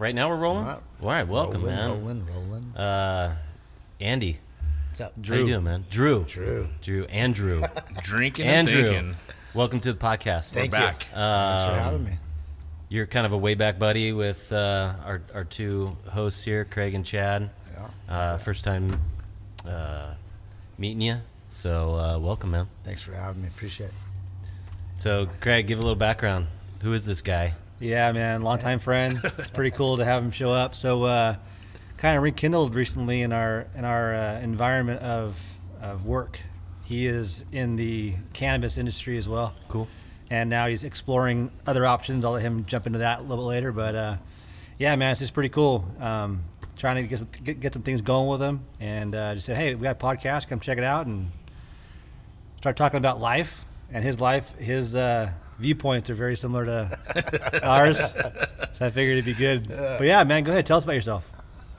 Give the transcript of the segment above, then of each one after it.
Right now we're rolling. All right. All right, welcome, rolling, man. rolling, rolling. Uh, Andy, What's up, how you doing, man? Drew, Drew. Drew, Andrew, Drinking and Andrew. thinking. Welcome to the podcast. Thank We're you. back. Thanks for Um, having me. You're kind of a way back buddy with uh, our our two hosts here, Craig and Chad. Yeah. Uh, first time uh, meeting you, so uh, welcome, man. Thanks for having me. Appreciate it. So, Craig, give a little background. Who is this guy? Yeah, man, longtime friend. It's pretty cool to have him show up. So, uh, kind of rekindled recently in our in our uh, environment of of work. He is in the cannabis industry as well, Cool. and now he's exploring other options. I'll let him jump into that a little bit later. But uh, yeah, man, it's just pretty cool. Um, trying to get some, get, get some things going with him, and uh, just said, hey, we got a podcast. Come check it out, and start talking about life and his life. His uh, viewpoints are very similar to ours, so I figured it'd be good. But yeah, man, go ahead, tell us about yourself.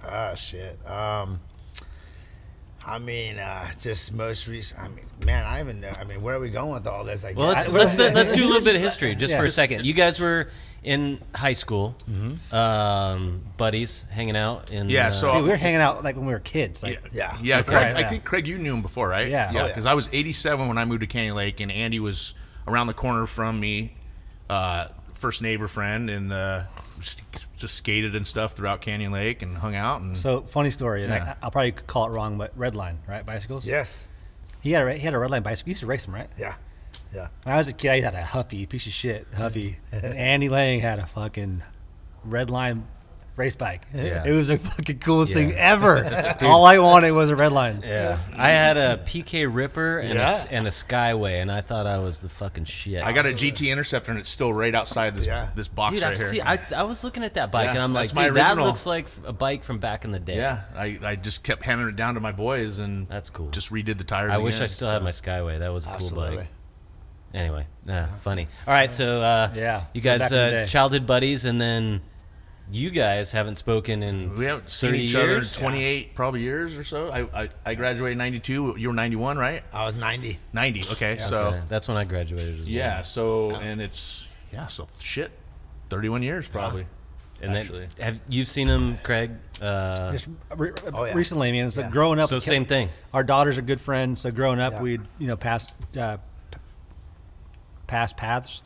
Ah, shit. Um, I mean, uh, just most recent. I mean, man, I even know. I mean, where are we going with all this? Like, Well, guess. let's let's, let's do a little bit of history just Yeah. for a second. You guys were in high school, um, buddies, hanging out in. Yeah, uh, so- Dude, we were hanging out like when we were kids. Like, Yeah. Yeah, Okay. Craig, Yeah. I think Craig, you knew him before, right? Yeah. yeah. Oh, yeah. Because I was 87 when I moved to Canyon Lake, and Andy was around the corner from me, uh, first neighbor friend, and uh, just, just skated and stuff throughout Canyon Lake and hung out. And So funny story, and Yeah. I, I'll probably call it wrong, but Redline, right? Bicycles. Yes. He had a he had a Redline bicycle. He used to race them, right? Yeah. Yeah. When I was a kid, I had a Huffy, piece of shit Huffy. and Andy Lang had a fucking Redline race bike. Yeah. It was the fucking coolest thing ever. All I wanted was a Redline. Yeah, I had a PK Ripper and, a, s- Yeah. and a Skyway, and I thought I was the fucking shit. I got a GT Interceptor, and it's still right outside this Yeah. this box Dude, right I've here. seen, I, I was looking at that bike, Yeah, and I'm like, my dude, that looks like a bike from back in the day. yeah, I, I just kept handing it down to my boys, and That's cool. Just redid the tires. I wish I still so. had my Skyway. That was a cool Absolutely. bike. Anyway, yeah, funny. All right, so uh, Yeah, you guys back uh, childhood buddies, and then you guys haven't spoken in We haven't seen 30 each other in years? 28 probably years or so. I, I, I graduated in 92. You were 91, right? I was 90. 90. Okay, so Okay, that's when I graduated. As well. yeah, so and it's yeah, so shit, 31 years probably. and actually. then have you seen him, Craig? Uh, Just re- Oh, yeah. recently, I mean, it's like Yeah. growing up. so same thing. Our daughters are good friends, so growing up, Yeah. we'd you know pass uh, p- pass paths,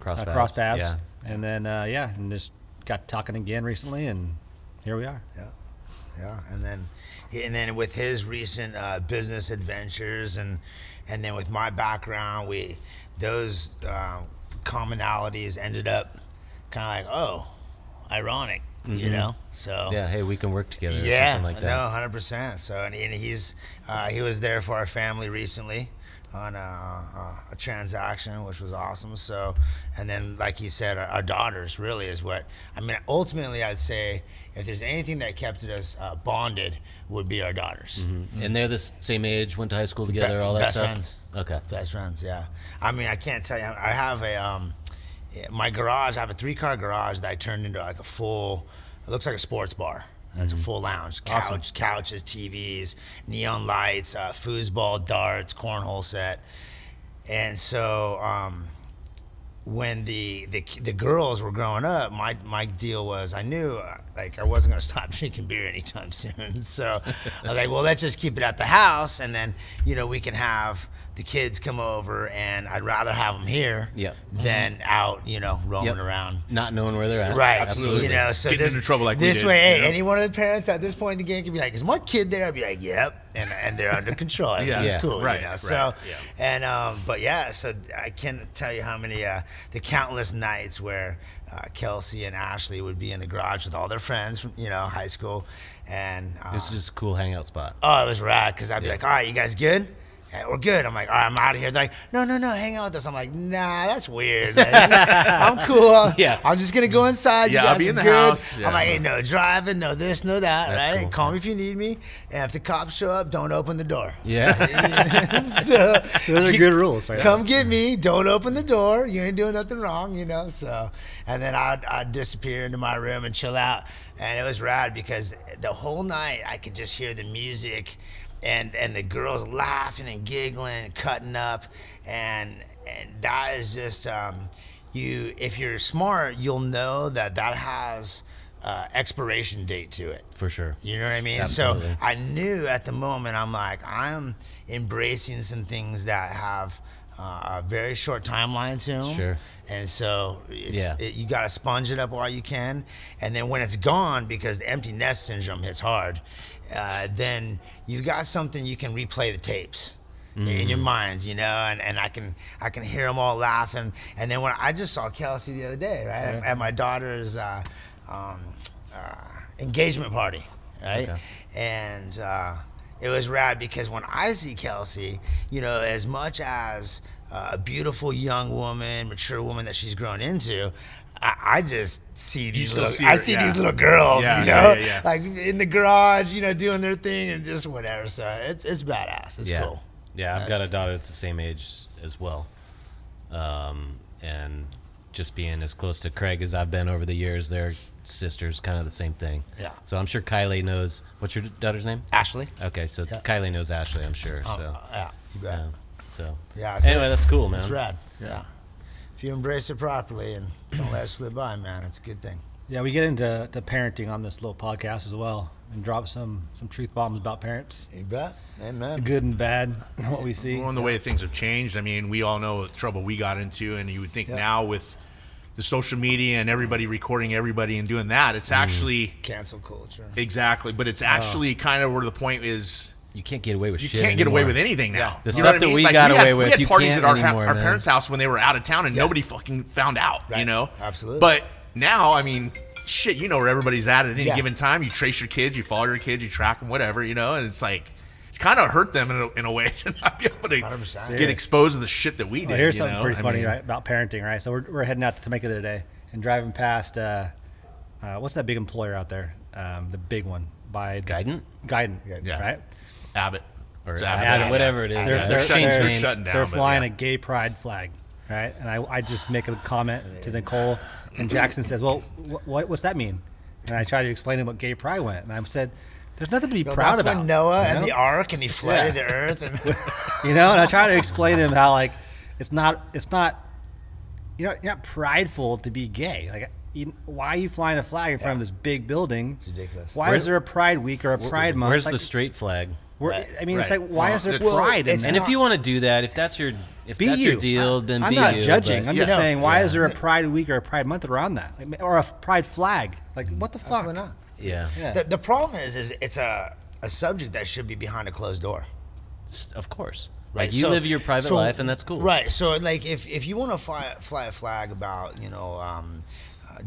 Cross uh, paths. cross paths, Yeah. and then uh, yeah, and just got talking again recently, and here we are. Yeah, yeah, and then, and then with his recent uh, business adventures, and and then with my background, we those uh, commonalities ended up kind of like oh, ironic, you know. So Mm-hmm. Yeah, hey, we can work together. or yeah, something like that. no, hundred percent. So and, and he's uh, he was there for our family recently on a, a, a transaction, which was awesome. So, and then like you said, our, our daughters really is what I mean. Ultimately, I'd say if there's anything that kept us uh, bonded, would be our daughters. And they're the same age, went to high school together, Be- all that best stuff. friends. Okay. Best friends, yeah. I mean, I can't tell you. I have a um, my garage. I have a three car garage that I turned into like a full. It looks like a sports bar. It's a full lounge, couch, couches, TVs, neon lights, uh, foosball, darts, cornhole set, and so um, when the, the the girls were growing up, my my deal was I knew uh, like I wasn't gonna stop drinking beer anytime soon. So I was like, well, let's just keep it at the house, and then you know we can have the kids come over, and I'd rather have them here Yep. than out, you know, roaming Yep. around. Not knowing where they're at. Right, Absolutely. You know, so Getting this, into trouble like we this did, way, hey, you know? any one of the parents at this point in the game could be like, "Is my kid there?" I'd be like, "Yep," and and they're under control. Yeah. Everything's Yeah. cool, Right, You know? right, So, yeah. and um, but yeah, so I can't tell you how many uh, the countless nights where uh, Kelsey and Ashley would be in the garage with all their friends from you know high school, and uh, It's just a cool hangout spot. Oh, it was rad because I'd be like, all right, you guys good? We're good. I'm like, all right, I'm out of here. They're like, no, no, no, hang out with us. I'm like, nah, that's weird. man. I'm cool. Yeah. I'm just gonna go inside. Yeah, you I'll guys be are in the good. house. Yeah. I'm like, hey, no driving, no this, no that, That's right? cool. Call me if you need me. And if the cops show up, don't open the door. Yeah. so Those are good rules, right? Come get me. Don't open the door. You ain't doing nothing wrong, you know. So, and then I'd, I'd disappear into my room and chill out, and it was rad because the whole night I could just hear the music, and and the girls laughing and giggling, and cutting up, and and that is just um, you. If you're smart, you'll know that that has uh, expiration date to it. For sure. You know what I mean? Absolutely. So I knew at the moment, I'm like, I'm embracing some things that have uh, a very short timeline to them. Sure. And so it's, Yeah. it, you got to sponge it up while you can. And then when it's gone, because the empty nest syndrome hits hard, uh, then you've got something you can replay the tapes. In Mm-hmm. your mind, you know, and, and I can I can hear them all laughing. And then when I just saw Kelsey the other day, right, at, at my daughter's uh, um, uh, engagement party, right? Okay. And uh, it was rad because when I see Kelsey, you know, as much as uh, a beautiful young woman, mature woman that she's grown into, I, I just see these little, see I see yeah. these little girls, Yeah, you know, yeah, like in the garage, you know, doing their thing and just whatever. So it's it's badass. It's yeah. cool. Yeah, I've That's got a daughter that's the same age as well. Um, and just being as close to Craig as I've been over the years, they're sisters, kind of the same thing. Yeah. So I'm sure Kylie knows. What's your daughter's name? Ashley. Okay, so. Kylie knows Ashley, I'm sure. Uh, so, yeah, you bet. So, Yeah, so anyway, that's cool, man. It's rad. Yeah. If you embrace it properly and don't let it slip by, man, it's a good thing. Yeah, we get into to parenting on this little podcast as well, and drop some some truth bombs about parents, You bet. Amen. good and bad, what we see. Well, and the way things have changed, I mean, we all know the trouble we got into, and you would think now with the social media and everybody recording everybody and doing that, it's mm. actually Cancel culture. exactly, but it's oh. actually kind of where the point is. You can't get away with You shit. You can't get away with anything now. The You stuff that mean? we Like, got had- away with, we had you parties can't at our, anymore, our man. parents' house when they were out of town, and nobody fucking found out. You know, Absolutely. But now, I mean, shit, you know where everybody's at at any Yeah. given time. You trace your kids, you follow your kids, you track them, whatever. You know, and it's like. It's kind of hurt them in a, in a way to not be able to 100%. get exposed to the shit that we did. Well, here's something know? pretty I funny mean, right, about parenting, right? So we're, we're heading out to Temecula today and driving past, uh, uh, what's that big employer out there? Um, the big one by Guidant? Guidant, Yeah. right? Abbott Or It's Abbott, Abbott, whatever it is. They're, yeah. they're, shutting- they're, they're shutting down, they're flying yeah. a gay pride flag, right? And I, I just make a comment to Nicole, and Jackson says, "Well, wh- what, what's that mean?" And I tried to explain to him what gay pride went, and I said, "There's nothing to be Well, proud that's about." when Noah you and the ark and he flooded Yeah. the earth and you know and i try to explain to him how like it's not it's not you know you're not prideful to be gay like you, why are you flying a flag in front of this big building it's ridiculous. why Where's- is there a pride week or a pride month Where's Like, the straight flag? Where- Right, i mean it's like why Well, is there it's- pride in it's? And if you want to do that, if that's your if be that's you your deal, then i'm be not you, judging but- i'm Yeah. just saying why Yeah. is there a pride week or a pride month around that like, or a pride flag like what the fuck Absolutely not. yeah, Yeah. The, the problem is, is it's a, a subject that should be behind a closed door. Of course. Right, Like you so- live your private so- life, and that's cool. Right. So, like, if, if you want to fly, fly a flag about, you know, um,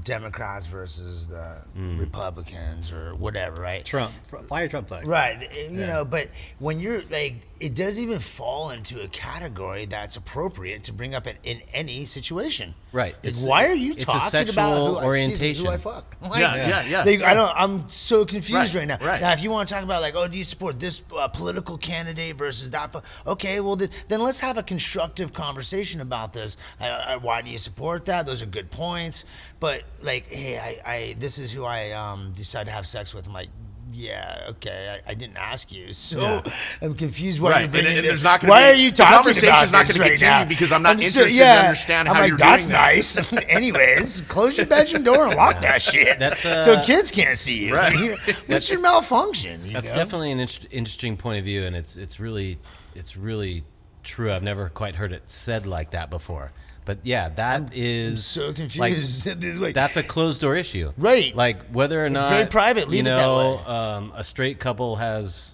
Democrats versus the Mm. Republicans or whatever, right? trump fire trump flag Right. You know, but when you're like, it doesn't even fall into a category that's appropriate to bring up in, in any situation. Right. Like, It's- why are you it's a talking sexual about who, excuse me, orientation. who I fuck? Like, Yeah, yeah, yeah, like, yeah. I don't. I'm so confused Right, right, now. right. Now, if you want to talk about like, oh, do you support this uh, political candidate versus that? po- Okay, well then, then let's have a constructive conversation about this. Uh, uh, why do you support that? Those are good points. But like, hey, I, I this is who I um, decided to have sex with. I'm like. Yeah, okay. I, I didn't ask you, so Yeah. I'm confused. Why Right, you're and- bringing and this- there's not gonna Why be- are you the talking conversation's about not this gonna continue now? because I'm not so- interested to yeah. understand I'm how like, you're that's doing that." nice. Anyways, close your bedroom door and lock that shit. That's, uh, so kids can't see you. Right. What's your malfunction? you That's know? definitely an inter- interesting point of view, and it's it's really it's really true. I've never quite heard it said like that before. But yeah, that is so like, confused. This is like- that's a closed door issue, Right. Like whether or It's not very private, you leave it that know, way. um, a straight couple has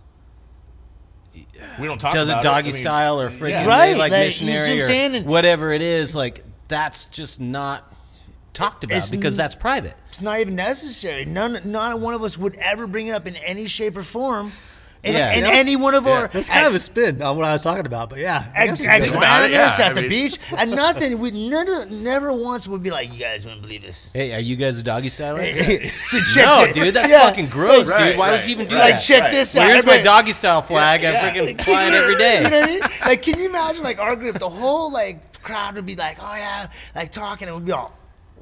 We don't talk does about it doggy I mean, style or friggin' yeah. Right, like, like, you see what missionary or? And- whatever it is. Like that's just not talked about It's because n- that's private. It's not even necessary. None, not one of us would ever bring it up in any shape or form. In, Yeah. in Yeah. any one of our that's kind of a spin on what i was talking about but yeah I at, guess we at about it, Glamis, yeah, at I the mean- beach, and nothing. We never, never once would be like, "You guys wouldn't believe this." Hey, are you guys a doggy style? so no, it. dude, that's Yeah. fucking gross, Right, dude. Why right, would you even do Like, that? check Right. this out. Here's my Everybody- doggy style flag? Yeah. I freaking fly it every day. You know what I mean? Like, can you imagine like our group, the whole like crowd would be like, "Oh yeah," like talking, and we'd be all,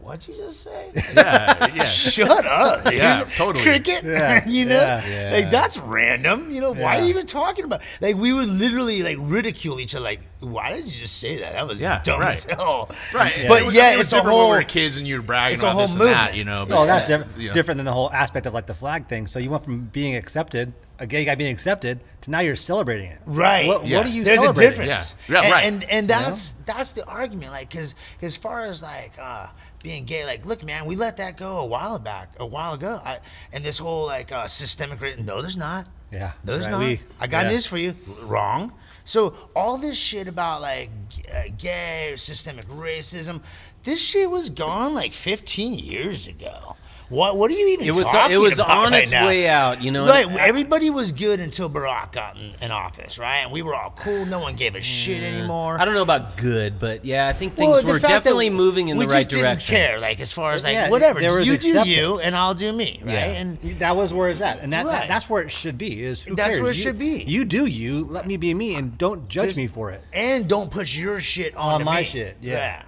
what'd you just say? Yeah, yeah. Shut up. Yeah, totally. Cricket. Yeah, you know, yeah. Yeah. like that's random. You know, why are you even talking about? Like we would literally like ridicule each other. Like, why did you just say that? That was Yeah, dumb right. as hell. Right. But It was- yeah, it was it's a different whole. when we were kids and you were bragging it's a whole this and that, movement. you know. Oh, that's yeah, diff- you know. different than the whole aspect of like the flag thing. So you went from being accepted, a gay guy being accepted, to now you're celebrating it. Right. What, Yeah. what are you There's a difference. Yeah. Yeah, and, right. And and that's that's the argument. Like, cause as far as like uh, being gay, like, look, man, we let that go a while back, a while ago. I, and this whole like uh, systemic. ra- No, there's not. Yeah, No, there's right, not. we- I got yeah. news for you. Wrong. So all this shit about like uh, gay systemic racism, this shit was gone like 15 years ago. What What are you even It was uh, talking it was about on right its now? way out, you know. Right, everybody was good until Barack got in, in office, right? And we were all cool. No one gave a shit hmm. anymore. I don't know about good, but yeah, I think things Well, were definitely moving in the right direction. We just direction. Didn't care, like as far as like Yeah, whatever. there was You do you, and I'll do me, right? Yeah. And That was where it's at, and that, Right. that that's where it should be. Is who That's cares? where it You- should be. You do you. Let me be me, and don't judge Just- me for it. and don't put your shit on, On my me. shit, yeah.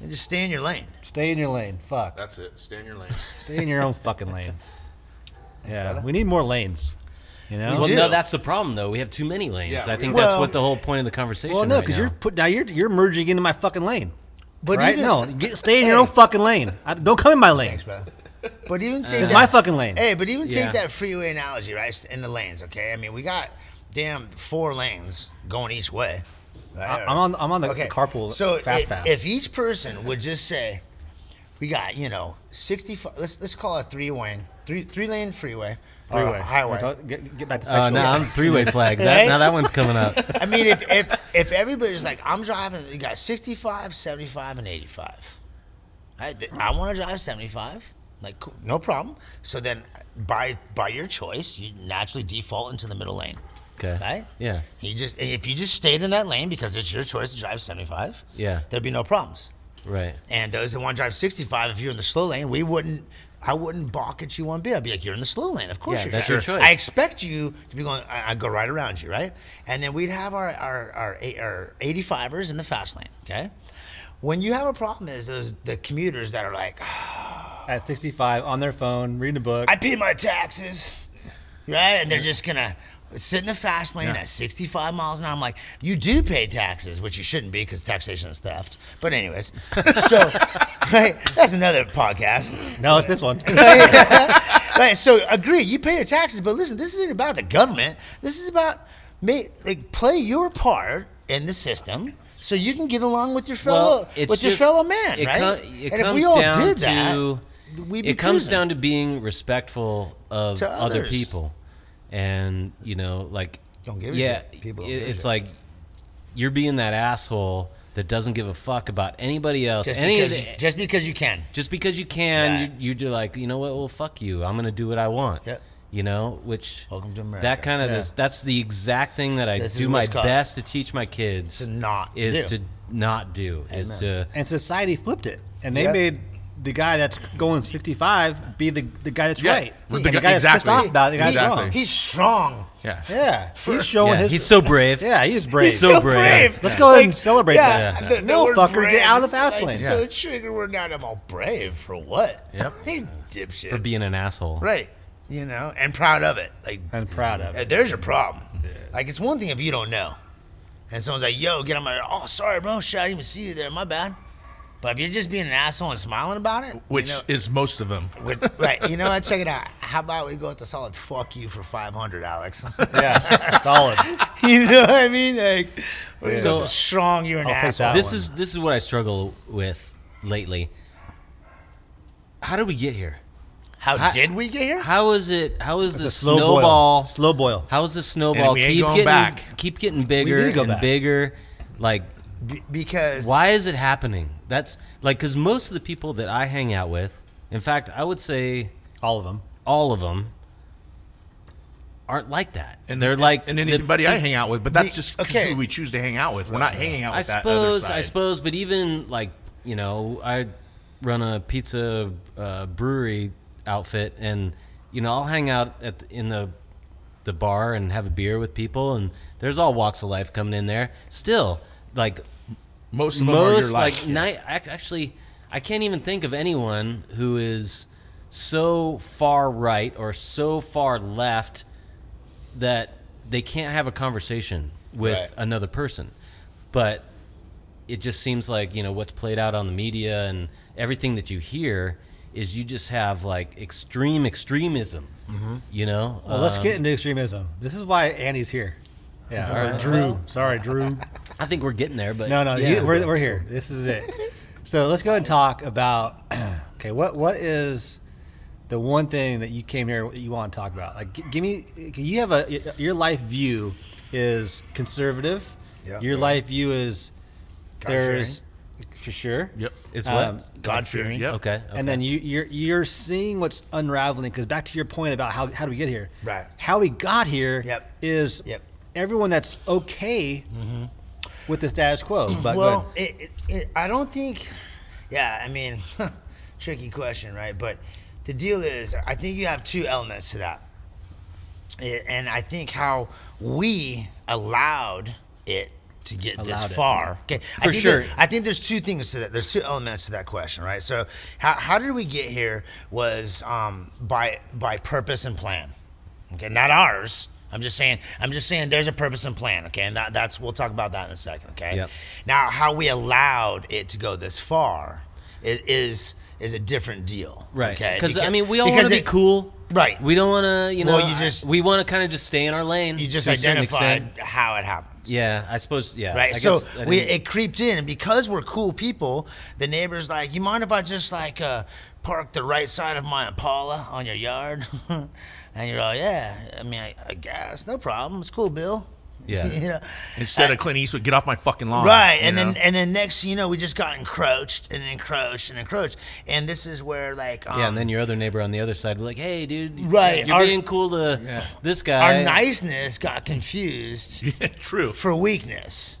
And just stay in your lane. Stay in your lane. Fuck. That's it. Stay in your lane. Stay in your own fucking lane. Yeah, we need more lanes. You know. Well, do. no, that's the problem, though. We have too many lanes. Yeah, I we- think that's what the whole point of the conversation. Is. Well, no, because now. you're put now you're you're merging into my fucking lane. But right? even, no, get, stay in your own fucking lane. I, don't come in my lane. But even take It's that, my fucking lane. Hey, but even take Yeah. that freeway analogy, right? In the lanes, okay? I mean, we got damn four lanes going each way. Right? I'm on I'm on the carpool So fast i- pass. if each person would just say, we got you know 65. Let's let's call it three lane, three three lane freeway, Three-way highway. Talk- Get, get back to Oh, sexual. no, I'm three-way flags. That, Right? now that one's coming up. I mean, if, if if everybody's like, I'm driving, you got 65, 75, and 85. I, I want to drive 75. Like, cool, no problem. So then, by by your choice, you naturally default into the middle lane. Okay. Right? Yeah. You just if you just stayed in that lane because it's your choice to drive 75. Yeah. There'd be no problems. Right. And those that want to drive 65, if you're in the slow lane, we wouldn't. I wouldn't balk at you one bit. I'd be like, "You're in the slow lane. Of course Yeah, you're." that's driving. your choice. I expect you to be going. I, I go right around you, right? And then we'd have our our our, eight- our 85ers in the fast lane. Okay. When you have a problem, is those the commuters that are like, at 65 on their phone reading a book. "I pay my taxes," right? And they're just gonna sit in the fast lane Yeah. at 65 miles an hour. I'm like, "You do pay taxes, which you shouldn't be because taxation is theft." But anyways, so right, that's another podcast. no, it's this one. right. So agree, you pay your taxes, but listen, this isn't about the government. This is about ma- like play your part in the system so you can get along with your fellow Well, with your fellow man, right? co- it and if we all did to that, be it comes cruising. down to being respectful of To other people, and you know, like Don't give a yeah, shit. People don't it- it's shit. like you're being that asshole that doesn't give a fuck about anybody else. just any because the, you, just because you can. just because you can, Yeah. you, you're like, you know what? Well, fuck you. I'm gonna do what I want. Yep. You know, which Welcome to America. that kind of Yeah. this, that's the exact thing that I This do my called- best to teach my kids To not is do. to not do is to and society flipped it, and they Yep. made the guy that's going 65 be the, the guy that's Yeah. right. The And guy- the guy that's pissed off about it, the guy's Exactly. wrong. He's strong. Yeah. Yeah, he's showing yeah, his. he's so brave. yeah, he's brave. He's So so, brave. brave. Let's go ahead and celebrate yeah, that. The, the No, word fucker, brave get out of the fast like, lane. So Yeah. trigger word not I'm all brave for what? Yep. Hey, dipshit. for being an asshole. right. You know, and proud of it. Like I'm proud of Uh, it. There's your problem. Like it's one thing if you don't know, and someone's like, "Yo, get on my," oh, sorry, bro, shit, I didn't even see you there. My bad. But if you're just being an asshole and smiling about it, Which you know, is most of them. with, right? You know what? Check it out. How about we go with the solid "fuck you" for 500, Alex? Yeah, solid. you know what I mean? Like, So- so strong, you're an I'll take asshole. that This one. is this is what I struggle with lately. How did we get here? How How- did we get here? How is it? How is the slow snowball? boil. Slow boil. How is the snowball we ain't keep going getting back. keep getting bigger need to go and back. bigger? Like, Be- because why is it happening? That's like because most of the people that I hang out with, in fact, I would say All of them. all of them, aren't like that. And they're like and the- anybody I hang out with, but that's the- just okay. who we choose to hang out with. We're not hanging out I with that suppose, I suppose, but even like you know, I run a pizza uh, brewery outfit, and you know, I'll hang out at the, in the the bar and have a beer with people, and there's all walks of life coming in there. Still, like most of them are your life. like night. Actually, I can't even think of anyone who is so far right or so far left that they can't have a conversation with Right. another person. But it just seems like, you know, what's played out on the media and everything that you hear is you just have like extreme extremism. You know? Well, let's Um, get into extremism. This is why Andy's here. Yeah, or Drew. Sorry, Drew. I think we're getting there, but No, no, yeah. you- we're, we're here. This is it. So let's go ahead and talk about. Okay, what what is the one thing that you came here you want to talk about? Like, g- give me. Can you have a your life view is conservative. Yeah. Your life view is God-fearing. there's for sure. Yep. It's what? Um, God fearing. Yep. okay, And then you, you're you're seeing what's unraveling because back to your point about how how do we get here? Right. How we got here Yep. is Yep. Everyone that's okay with the status quo. But well, it, it, it, I don't think. Yeah, I mean, tricky question, right? But the deal is, I think you have two elements to that, It- and I think how we allowed it to get this Allowed it. far. Okay, For I think sure. there- I think there's two things to that. There's two elements to that question, right? So, how, how did we get here? Was um, by by purpose and plan. Okay, not ours. I'm just saying. I'm just saying. There's a purpose and plan. Okay, and that, that's we'll talk about that in a second. Okay. Yep. Now, how we allowed it to go this far is is a different deal. Right. Okay. Because I mean, we all want to be cool. Right. We don't want to, you know. Well, you just- we want to kind of just stay in our lane. You just to a certain identified how it happens. Yeah, I suppose. Yeah. Right. I so we it creeped in, and because we're cool people, the neighbors like, you mind if I just like uh, park the right side of my Impala on your yard? and you're all, yeah. I mean, I, I guess no problem. It's cool, Bill. Yeah. you know. Instead of Clint Eastwood, get off my fucking lawn. Right, and know? then and then next, you know, we just got encroached and encroached and encroached, and this is where like um, yeah, and then your other neighbor on the other side was like, "Hey, dude, Right, You're our- being cool to this guy." our niceness got confused True. for weakness.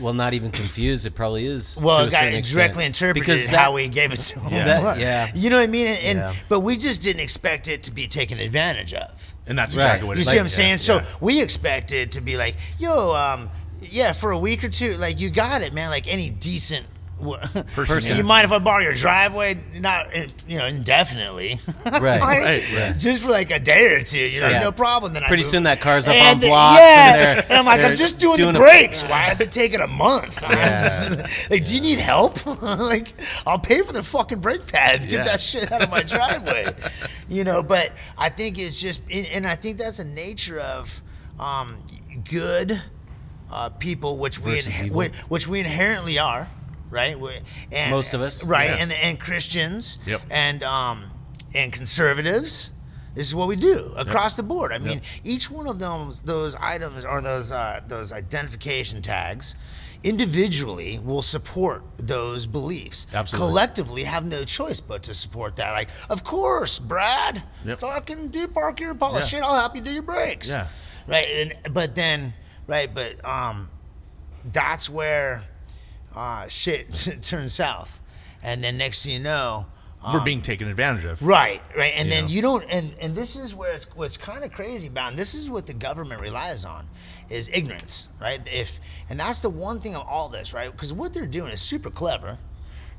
Well, not even confused. It probably is. Well, to a it got certain extent. directly interpreted because how that- we gave it to him. That- yeah. you know what I mean. And, and- Yeah. but we just didn't expect it to be taken advantage of. And that's Right. exactly what You it see is. what I'm saying? Yeah, So yeah. we expected to be like, yo, um, yeah, for a week or two, like you got it, man. Like any decent. Person, You yeah. mind if I borrow your driveway? Not, you know, indefinitely. Right. Like, Right, right. Just for like a day or two, you know, Yeah. no problem. Then Pretty move. soon that car's up on And the- blocks Yeah, and and I'm like, I'm just doing, doing the a- brakes. Why is it taking a month? I'm Yeah. just- like, do you need help? like, I'll pay for the fucking brake pads. Get Yeah. that shit out of my driveway. you know, but I think it's just, and and I think that's a nature of um, good uh, people, which we Versus inhe- evil. which, which we inherently are, right? and, Most of us. right? Yeah. And and Christians, Yep. and um, and conservatives. This is what we do across the board. I mean, each one of those those items or those uh, those identification tags individually will support those beliefs. Absolutely. Collectively have no choice but to support that. Like, of course, Brad, Yep. fucking do park your Impala. Yeah. Shit, I'll help you do your brakes. Yeah. Right. And but then right, but um that's where uh shit turns south. And then next thing you know, We're being taken advantage of. Right, right, and then know? you don't, and and this is where it's what's kind of crazy about, and this is what the government relies on, is ignorance, right? If and that's the one thing of all this, right? Because what they're doing is super clever,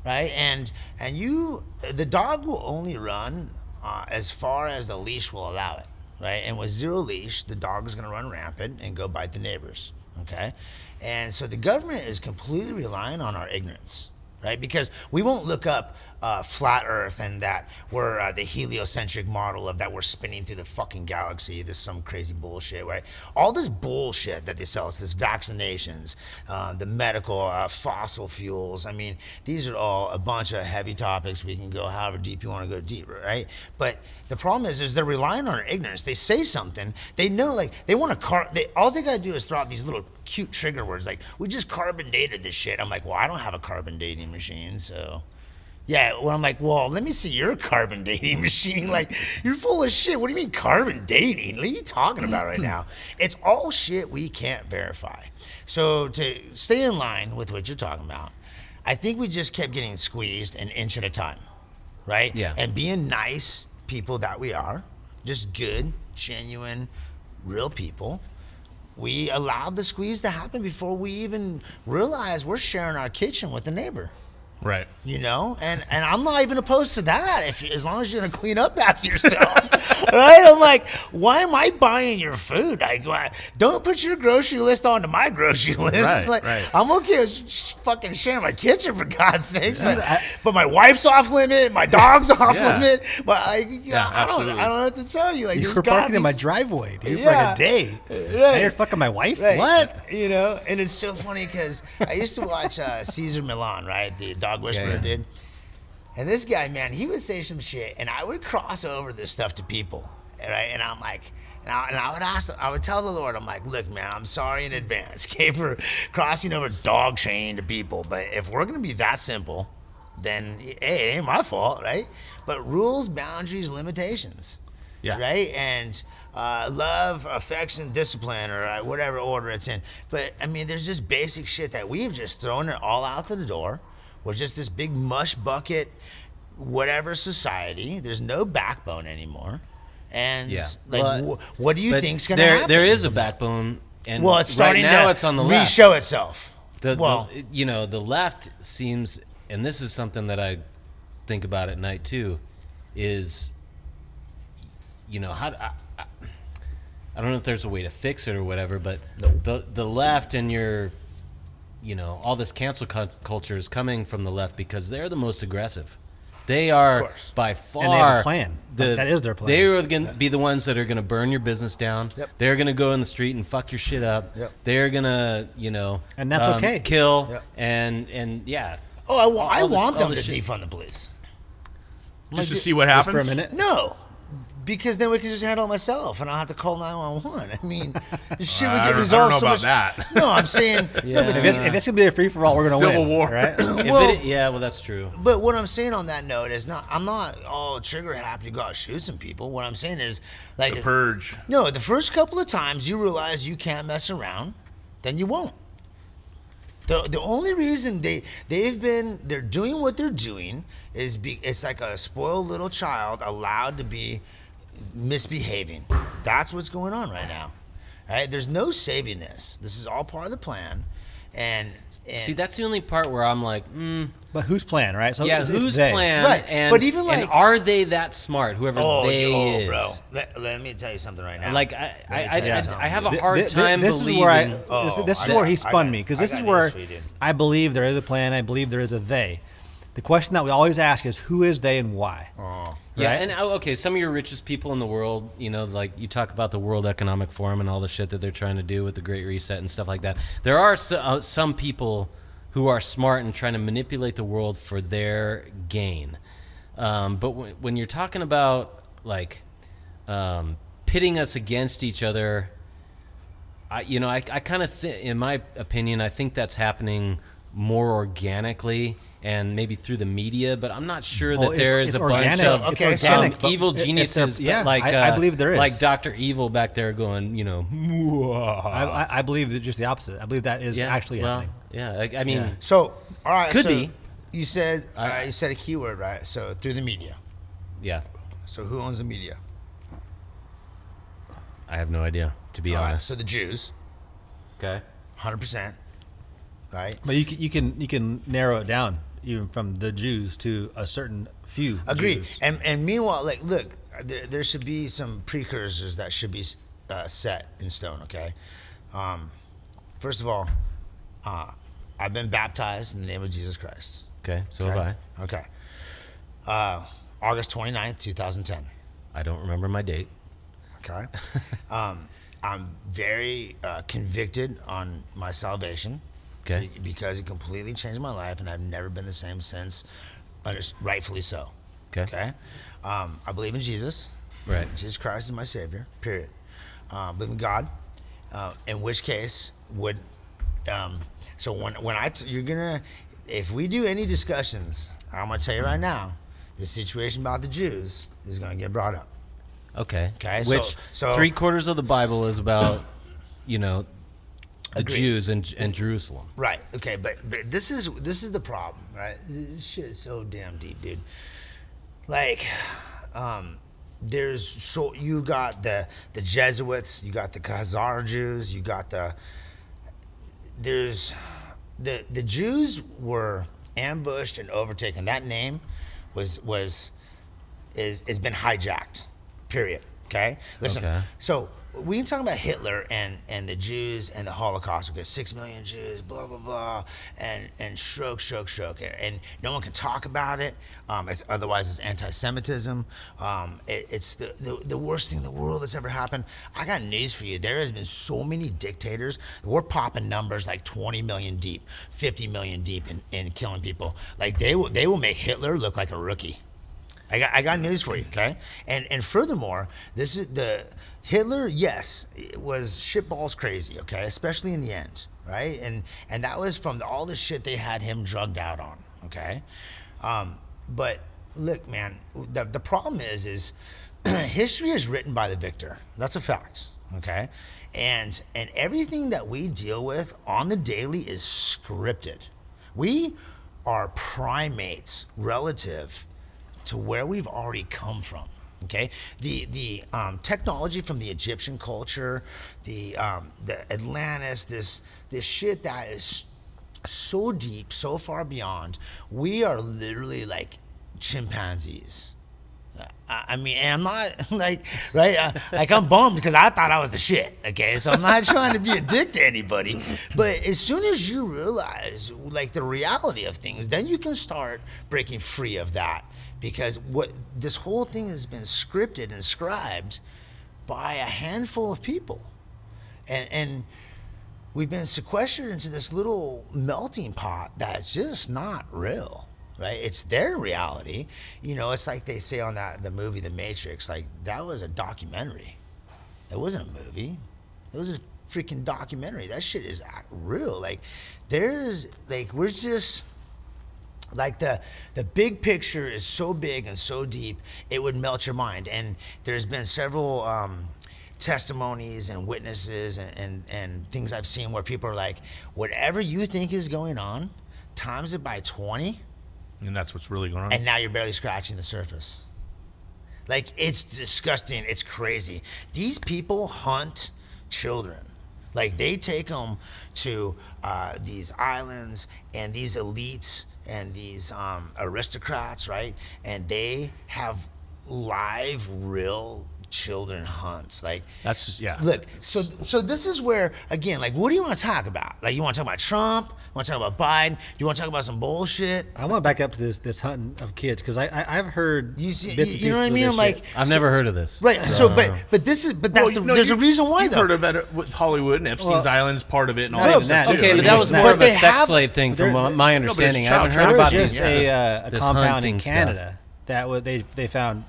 right? And and you, the dog will only run uh, as far as the leash will allow it, right? And with zero leash, the dog is going to run rampant and go bite the neighbors, okay? And so the government is completely relying on our ignorance, right? Because we won't look up uh, flat Earth and that we're uh, the heliocentric model of that we're spinning through the fucking galaxy. This some crazy bullshit, right? All this bullshit that they sell us, this vaccinations, uh, the medical, uh, fossil fuels. I mean, these are all a bunch of heavy topics. We can go however deep you want to go deeper, right? But the problem is, is they're relying on our ignorance. They say something, they know, like they want to car. They all they gotta do is throw out these little cute trigger words, like we just carbon dated this shit. I'm like, well, I don't have a carbon dating machine, so. Yeah, well, I'm like, well, let me see your carbon dating machine. Like, you're full of shit. What do you mean carbon dating? What are you talking about right now? It's all shit we can't verify. So to stay in line with what you're talking about, I think we just kept getting squeezed an inch at a time, right? Yeah. And being nice people that we are, just good, genuine, real people. We allowed the squeeze to happen before we even realized we're sharing our kitchen with the neighbor. Right. you know and and i'm not even opposed to that if as long as you're gonna clean up after yourself right i'm like why am i buying your food like why, don't put your grocery list onto my grocery list Right, like right. i'm okay with sh- fucking sharing my kitchen for god's sakes but, but my wife's off limit my dog's off Yeah. limit but like, Yeah, I, don't, absolutely. I don't know what to tell you like You there's were gotta parking in my driveway, dude, for like a day. Right. You're fucking my wife? Right. What? You know, and it's so funny because I used to watch uh, Cesar Millan, right? The dog whisperer yeah. dude. And this guy, man, he would say some shit, and I would cross over this stuff to people, right? And I'm like, and I, and I would ask, I would tell the Lord, I'm like, look, man, I'm sorry in advance, okay, for crossing over dog training to people. But if we're gonna be that simple, then hey, it ain't my fault, right? But rules, boundaries, limitations, Yeah. right? And uh, love, affection, discipline, or uh, whatever order it's in. But I mean, there's just basic shit that we've just thrown it all out to the door. We're just this big mush bucket, whatever society. There's no backbone anymore. And Yeah. like, Well, wh- what do you But think's gonna there, happen? There is a backbone, and well, it's starting right now to it's on the left. re-show itself. The, the- well, you know, the left seems, and this is something that I think about at night too, is, you know, how I, I, I don't know if there's a way to fix it or whatever, but the the left and your, you know, all this cancel cu- culture is coming from the left because they're the most aggressive. They are by far And they have a plan. That is their plan. They are going to be the ones that are going to burn your business down. Yep. They're going to go in the street and fuck your shit up. Yep. They're going to, you know, And that's um, okay. Kill Yep. and and yeah. oh, I, wa- I all want all them to shit. defund the police. Just to see what Just happens. for a minute. No. Because then we can just handle it myself, and I don't have to call nine one one. I mean, this shit would I get don't- I resolved don't know so about much. that. No, I'm saying. Yeah. no, but If the- it's, if it's gonna be a free for all, we're gonna Civil win, War. right? If Well- it, yeah, well, that's true. But what I'm saying on that note is not. I'm not all trigger happy to go out and shoot some people. What I'm saying is, like, The if- purge. no, the first couple of times you realize you can't mess around, then you won't. The, the only reason they they've been they're doing what they're doing is be it's like a spoiled little child allowed to be misbehaving. That's what's going on right now. All right, there's no saving this. This is all part of the plan, and, and See, that's the only part where I'm like, mm, But whose plan, right? So yeah, it's- it's whose they. plan? Right, And, but even and like- are they that smart? Whoever oh, they oh, is, bro. Let, let me tell you something right now. like I, I, I, I, have a hard Th- th- time this believing. Is where I, Oh, this, this is where got- he spun got- me because this is where you. I believe there is a plan. I believe there is a they. The question that we always ask is who is they and why. Yeah, right? and oh, okay, some of your richest people in the world, you know, like you talk about the World Economic Forum and all the shit that they're trying to do with the Great Reset and stuff like that. There are so, uh, some people who are smart and trying to manipulate the world for their gain. Um, but when, when you're talking about like um, pitting us against each other, I, you know, I, I kind of, th- in my opinion, I think that's happening more organically and maybe through the media, but I'm not sure that Oh, it's- there is it's a bunch of Okay, it's organic. um, but evil it- geniuses, yeah, like I, I uh, believe there is. like Doctor Evil back there going, you know, I, I, I believe that just the opposite. I believe that is yeah, actually well, happening. yeah. I, I mean, Yeah. So, all right, Could so be. You said all I- right, you said a keyword, right? So through the media. yeah. So who owns the media? I have no idea, to be All right, honest. so the Jews, okay. hundred percent, right? But you can, you can you can narrow it down even from the Jews to a certain few. Agreed. Jews. And and meanwhile, like, look, there, there should be some precursors that should be uh, set in stone. Okay. Um, first of all, uh, I've been baptized in the name of Jesus Christ. Okay. So Okay. have I. Okay. Uh, August 29th, 2010. I don't remember my date. Okay. um, I'm very uh, convicted on my salvation. Okay. Because it completely changed my life, and I've never been the same since. Rightfully so. Okay. Okay. Um, I believe in Jesus. Right. Jesus Christ is my Savior. Period. Uh, believe in God. Uh, in which case would. Um, so when when I t- you're gonna if we do any discussions, I'm gonna tell you right now, the situation about the Jews is gonna get brought up. Okay. Okay, so- Which so- three quarters of the Bible is about, you know, the Agreed. Jews and, and Jerusalem. Right. Okay. But, but this is this is the problem, right? This shit is so damn deep, dude. Like, um, there's so you got the the Jesuits, you got the Khazar Jews, you got the there's the the Jews were ambushed and overtaken. That name was was is has been hijacked. Period. Okay. Listen. Okay. So we can talk about Hitler and and the Jews and the Holocaust. because six million Jews, blah blah blah, and and stroke, stroke, stroke, and no one can talk about it. Um, it's, otherwise, it's anti-Semitism. Um, it, it's the, the the worst thing in the world that's ever happened. I got news for you. There has been so many dictators. We're popping numbers like 20 million deep, 50 million deep in, in killing people. Like they will they will make Hitler look like a rookie. I got, I got news for you, okay? And and furthermore, this is the Hitler. Yes, it was shitballs crazy, okay, especially in the end, right? And and that was from all the shit they had him drugged out on, okay. Um, but look, man, the the problem is is history is written by the victor. That's a fact, okay. And and everything that we deal with on the daily is scripted. We are primates relative to where we've already come from. Okay, the the um, technology from the Egyptian culture, the um, the Atlantis, this this shit that is so deep, so far beyond. We are literally like chimpanzees. I mean, and I'm not like right, uh, like I'm bummed because I thought I was the shit. Okay, so I'm not trying to be a dick to anybody, but as soon as you realize like the reality of things, then you can start breaking free of that because what this whole thing has been scripted and scribed by a handful of people, and and we've been sequestered into this little melting pot that's just not real right? It's their reality. You know it's like they say on that the movie the matrix like that was a documentary. It wasn't a movie. It was a freaking documentary. That shit is real. Like there's like we're just like the the big picture is so big and so deep it would melt your mind and there's been several um, testimonies and witnesses and, and and things i've seen where people are like whatever you think is going on times it by 20 and that's what's really going on. and now you're barely scratching the surface. Like it's disgusting. It's crazy. These people hunt children. Like they take them to uh, these islands and these elites and these um, aristocrats, right? And they have live, real children hunts. Like That's- yeah. Look, so so this is where again, like, what do you want to talk about? Like, you want to talk about Trump? You want to talk about Biden? Do you want to talk about some bullshit? I want to back up to this this hunting of kids because I, I I've heard You see- bits you- you know what I mean? I'm like, shit. I've never heard of this. Right. So, but but this is but that's Well, the, no, there's you- a reason why You've though. heard about it with Hollywood and Epstein's Well, is part of it and all not that that, Okay, but But that was more not- of a sex have- slave thing, from my- my No, understanding. I haven't heard There about was these. just a, uh, a compound in. Canada that wa- they they found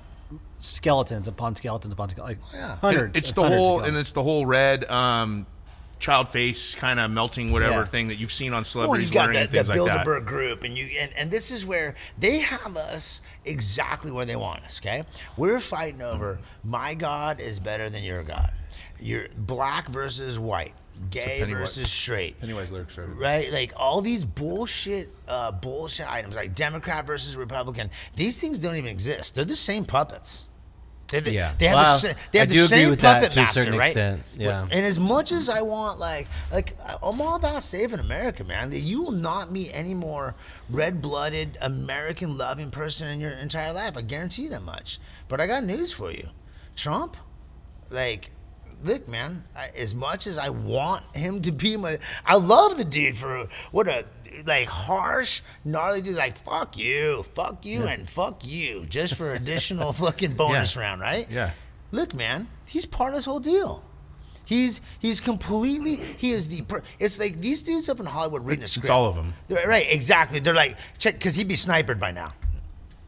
skeletons upon skeletons upon skeletons, like Yeah. hundreds. And it's the hundreds of whole and it's the whole red um, child face kind of melting whatever Yeah. thing that you've seen on Well, celebrities you've got wearing the, and the things like that. Bilderberg group, and you and, and this is where they have us exactly where they want us. Okay, we're fighting over my God is better than your God. You're black versus white, gay Pennywise- versus straight. Pennywise lyrics are right? Like all these bullshit, uh, bullshit items, like Democrat versus Republican. These things don't even exist. They're the same puppets. They, they, Yeah. they have Well, the, sa- they I have do the agree same with that puppet to a master, certain right? extent, yeah. And as much as I want, like, like I'm all about saving America, man. You will not meet any more red-blooded, American-loving person in your entire life. I guarantee you that much. But I got news for you, Trump. Like, look, man. I, as much as I want him to be my, I love the dude for what a like harsh, gnarly dude. Like, fuck you, fuck you, and fuck you, just for additional fucking bonus Yeah. round, right? Yeah. Look, man, he's part of this whole deal. He's he's completely he is the per, it's like these dudes up in Hollywood reading a It's script. all of 'em. They're- right, exactly. They're like check because he'd be snipered by now.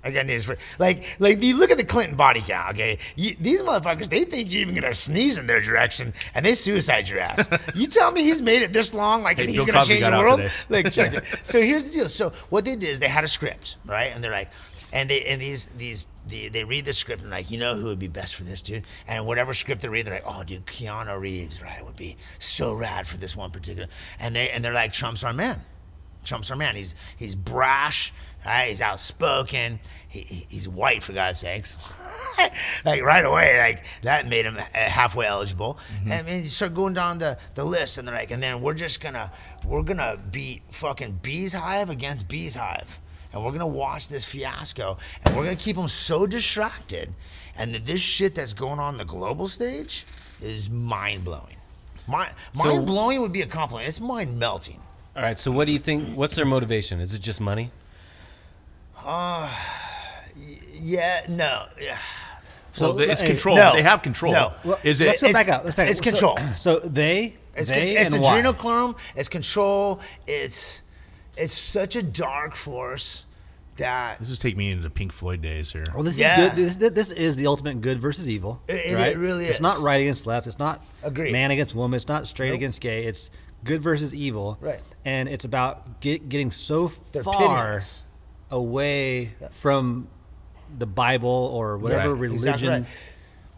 I got news for like like you look at the Clinton body count. Okay, you, these motherfuckers they think you're even gonna sneeze in their direction and they suicide your ass. you tell me he's made it this long, like Hey, and he's Bill gonna Cosby change the world. Like check it. So here's the deal. So what they did is they had a script, right? And they're like, and they and these these the, they read the script and like, you know who would be best for this, dude? And whatever script they read, they're like, oh, dude, Keanu Reeves, right, would be so rad for this one particular. And they and they're like, Trump's our man. Trump's our man. He's he's brash, right? He's outspoken. He, he- he's white for God's sakes. like right away, like that made him uh, halfway eligible. And then you start going down the, the list, and they're like, and then we're just gonna we're gonna beat fucking Bees Hive against Bees Hive, and we're gonna watch this fiasco, and we're gonna keep them so distracted, and that this shit that's going on the global stage is mind blowing. Mind mind blowing would be a compliment. It's mind melting. All right. So what do you think? What's their motivation? Is it just money? Uh, yeah, no, yeah. So Well, it's control. no, they have control. no. Well, Is let's it? go back it's- up. Let's back it's up. control. So, so they, It's, they con- it's and why? adrenochrome. It's control. It's it's such a dark force that This is taking me into the Pink Floyd days here. Well, this Yeah. is good. This, this is the ultimate good versus evil. It- it- right? it really is. It's not right against left. It's not Agreed. man against woman. It's not straight Nope. against gay. It's good versus evil. Right. And it's about get, getting so They're far pitiless. Away from the Bible or whatever Right. religion Exactly right.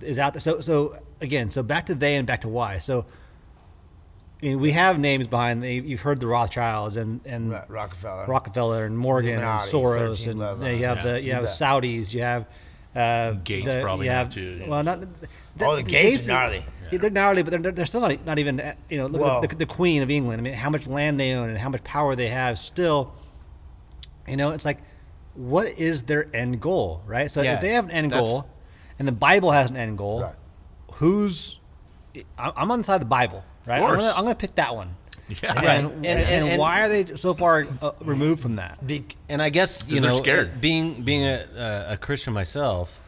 is out there. So, so again, so back to they and back to why. So, I mean, we have names behind. The, you've heard the Rothschilds and and Right, Rockefeller. Rockefeller and Morgan Illuminati, and Soros and level. you have Yeah, the you you have bet. Saudis. You have uh, Gates the- probably you have, too, yeah. Well, not Oh, the Gates are gnarly. yeah, They're gnarly, but they're, they're still not, not even you know look Well- at the, the Queen of England. I mean, how much land they own and how much power they have. Still, you know, it's like, what is their end goal, right? So Yeah, if they have an end goal, and the Bible has an end goal, Right. who's I- I'm on the side of the Bible, right? I'm gonna, I'm gonna pick that one. Yeah. And, Right. and, And- and, and- why are they so far uh, removed from that? Be- And I guess you know, scared. being being a, a, a Christian myself,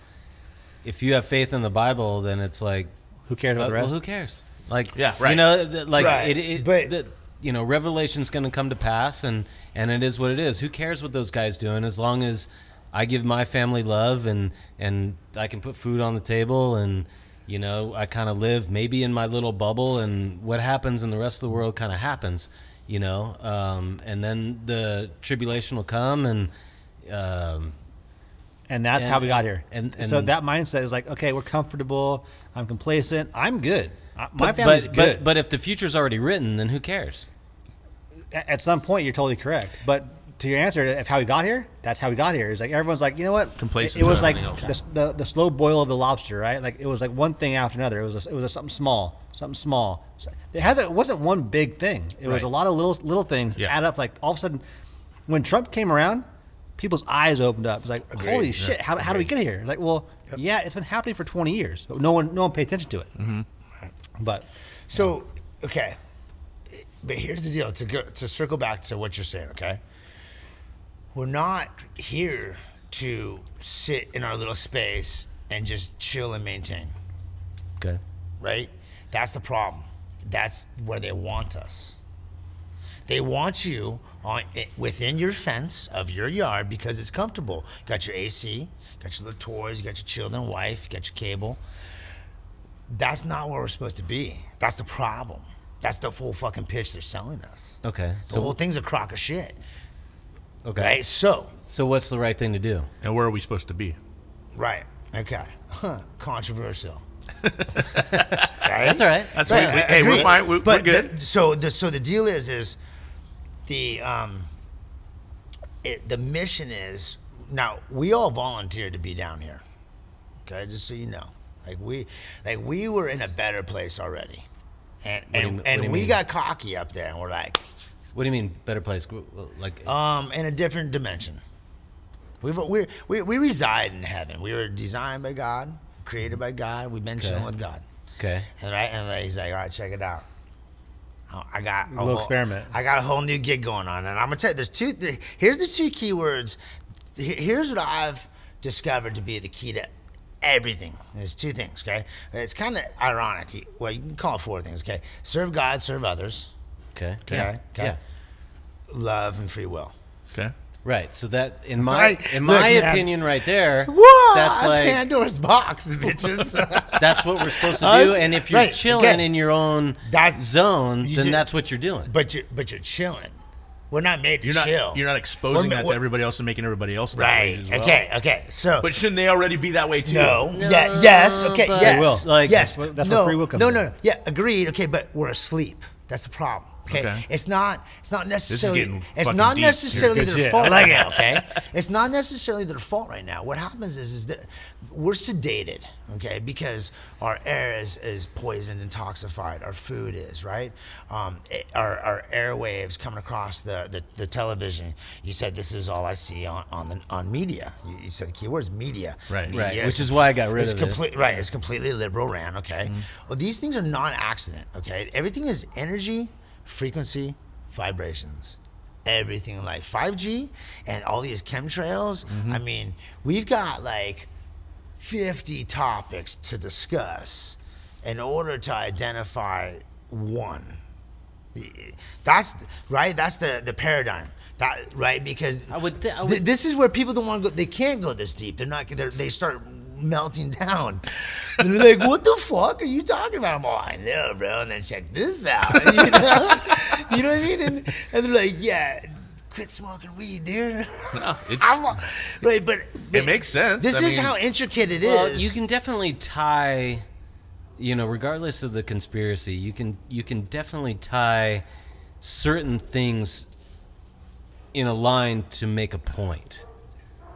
if you have faith in the Bible, then it's like, Who cares about uh, the rest? well, who cares? Like, Yeah, right. You know, like Right, it, it but- the, you know, revelation's going to come to pass, and and it is what it is. Who cares what those guys doing? As long as I give my family love and and I can put food on the table and. You know, I kind of live maybe in my little bubble, and what happens in the rest of the world kind of happens. You know, um, and then the tribulation will come, and um, and that's And- how we got here. and- so that mindset is like, okay, we're comfortable. I'm complacent. I'm good. My but, family's but, good. But, but if the future's already written, then who cares? A- at some point, you're totally correct. But to your answer, if how we got here, that's how we got here. It's like everyone's like, you know what? Complacent It, it was like the, the the slow boil of the lobster, right? Like it was like one thing after another. It was a, it was a something small, something small. It hasn't. It wasn't one big thing. It was a lot of little little things Yeah. add up. Like all of a sudden, when Trump came around, people's eyes opened up. It's like, Agreed. holy shit! How, how do we get here? Like, well, yeah, it's been happening for 20 years, but no one no one paid attention to it. Mm-hmm. But So, okay. But here's the deal to go, to circle back to what you're saying, okay? We're not here to sit in our little space and just chill and maintain, Okay. right? That's the problem. That's where they want us. They want you on within your fence of your yard because it's comfortable. You got your AC, got your little toys, you got your children, wife, you got your cable. That's not where we're supposed to be. That's the problem. That's the full fucking pitch they're selling us. Okay. The whole thing's a crock of shit. okay. Right? So, So what's the right thing to do? And where are we supposed to be? right. Okay. Huh. Controversial. right? That's all right. That's Right, we- we- hey, we're fine. We're, we're good. the- so the so the deal is is the um it, the mission is now we all volunteered to be down here. Okay, just so you know, like we like we were in a better place already, and do you- and, what and we mean? got cocky up there, and we're like, What do you mean better place? Like um, in a different dimension. We've, we we we reside in heaven. We were designed by God, created by God. We've been chilling with God. okay. And right, and he's like, all right, check it out. Oh, I got a little whole- experiment. I got a whole new gig going on, and I'm gonna tell you, there's two. there- Here's the two key words. Here's what I've discovered to be the key to everything. There's two things. Okay, it's kind of ironic. Well, you can call it four things. Okay, serve God, serve others, Okay. Okay, Yeah. okay. Yeah. love, and free will. Okay. Right. So that in my Right. in Look, my man. opinion right there, Whoa, that's like Pandora's box, bitches. that's what we're supposed to do. And if you're right, chilling okay. in your own That- zone, you then ju- that's what you're doing. but you're but you're chilling. We're not made to You're not chill. you're not exposing We're- that to we're- everybody else and making everybody else that way Right. well. Okay. Okay. So. But shouldn't they already be that way too? No. No, yeah. Yes. Okay. but- Yes. They will. Like. Yes. That's that's no. where free will comes no. No. No. Yeah. Agreed. Okay. But we're asleep. That's the problem. Okay? Okay. it's not. It's not necessarily. It's not necessarily their shit. fault. Like it. Okay, it's not necessarily their fault right now. What happens is, is that we're sedated. Okay, because our air is, is poisoned and toxified. Our food is right. Um, it- our our airwaves coming across the, the, the television. You said this is all I see on on the on media. You, you said the key words media. Right. Media Right, which is why I got rid it's of it. complete, Right, it's completely liberal ran. Okay, Mm-hmm. well these things are not accident. Okay, everything is energy, frequency, vibrations. Everything like 5G and all these chemtrails. Mm-hmm. I mean, we've got like 50 topics to discuss in order to identify one. That's right. That's the the paradigm. That right because I would thi- I th- this is where people don't want to go. They can't go this deep. They're not. They're, they start melting down. And they're like, "What the fuck are you talking about?" I'm all, "I know, bro." And then check this out. You know, you know what I mean? And, and they're like, "Yeah, quit smoking weed, dude." No, it's, I'm all- right, but it makes sense. This I is mean- how intricate it is. Well, you can definitely tie, you know, regardless of the conspiracy, you can you can definitely tie certain things in a line to make a point.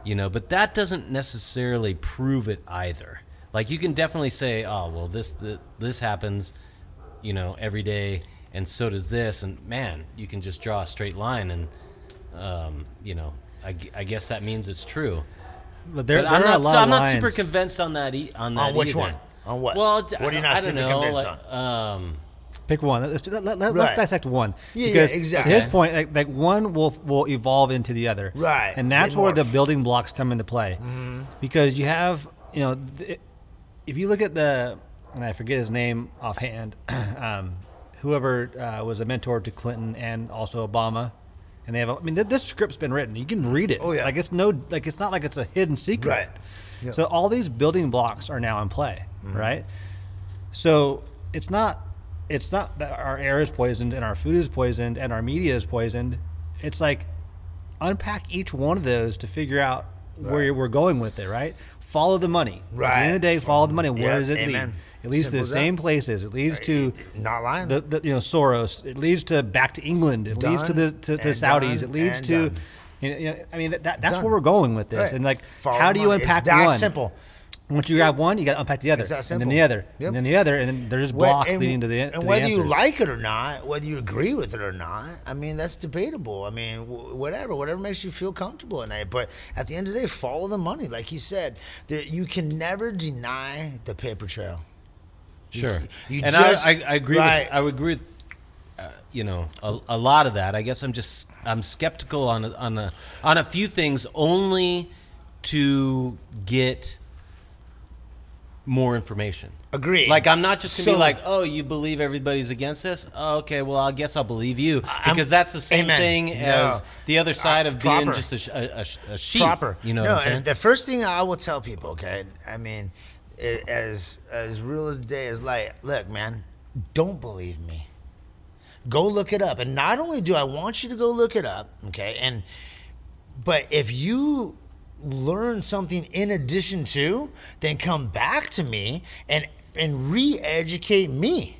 You know, but that doesn't necessarily prove it either. Like you can definitely say, "Oh, well this the, this happens, you know, every day and so does this." And man, you can just draw a straight line and um, you know, I, I guess that means it's true. But there, But there I'm are not, a lot so of I'm not super convinced on that. E- on that On which either. one? On what? Well, What are you not I don't super know. convinced like, Um, Pick one. Let's, let, let, let's dissect one. Yeah, yeah, exactly. To his point, like, like one will will evolve into the other. Right. And that's where the building blocks come into play. Mm-hmm. Because you have, you know, if you look at the, and I forget his name offhand, um, whoever uh, was a mentor to Clinton and also Obama. And they have, a, I mean, th- this script's been written. You can read it. Oh, yeah. Like it's no, like it's not like it's a hidden secret. Right. Yep. So all these building blocks are now in play, Mm-hmm. right? So it's not it's not that our air is poisoned and our food is poisoned and our media is poisoned. It's like unpack each one of those to figure out where we're going with it, right? Follow the money. Right. At the end of the day, follow the money. Where Yeah, does it amen. lead? It leads Simple to the same places. It leads to not lying. the, the you know Soros. It leads to back to England. It leads to the to, to Saudis. done It leads to done. you know, I mean that, that that's Done. where we're going with this. Right. And like Follow how do you money. It's unpack that one? simple. Once you grab one, you got to unpack the other, It's that and then the other, Yep. and then the other, and then there's Wh- blocks and- leading to the end. and whether you like it or not, whether you agree with it or not, I mean that's debatable. I mean, wh- whatever, whatever makes you feel comfortable in it. But at the end of the day, follow the money, like he said. There, you can never deny the paper trail. sure. you and just- I, I, I agree right. with I would agree with uh, you know a, a lot of that. I guess I'm just I'm skeptical on a- on a on a few things only to get more information. Agreed. Like I'm not just gonna So- be like, oh, you believe everybody's against this? Oh, okay, well, I guess I'll believe you I'm- because that's the same Amen. thing No. as the other uh, side of being just a, a, a, sheep. proper. You know no, what I'm saying? the first thing I will tell people, okay, I mean, as as real as day is light. Look, man, don't believe me. Go look it up, and not only do I want you to go look it up, okay, and but if you learn something in addition to, then come back to me and and re-educate me.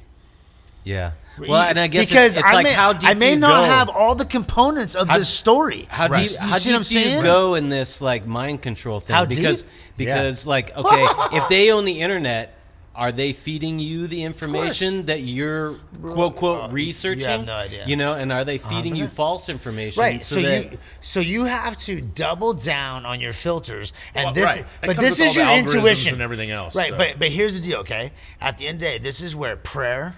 yeah. Well, and I guess because it's, it's I like may, how deep I may not go? have all the components of How- this story. How Right. You How deep do you go in this like mind control thing? How because deep? because like okay, if they own the internet, are they feeding you the information that you're quote quote uh, you researching? have no idea. You know, and are they feeding you 100%. false information? Right. So, that, you so you have to double down on your filters, and Well, this, right. But this is your intuition and everything else, Right. so. But but here's the deal. Okay. At the end of the day, this is where prayer.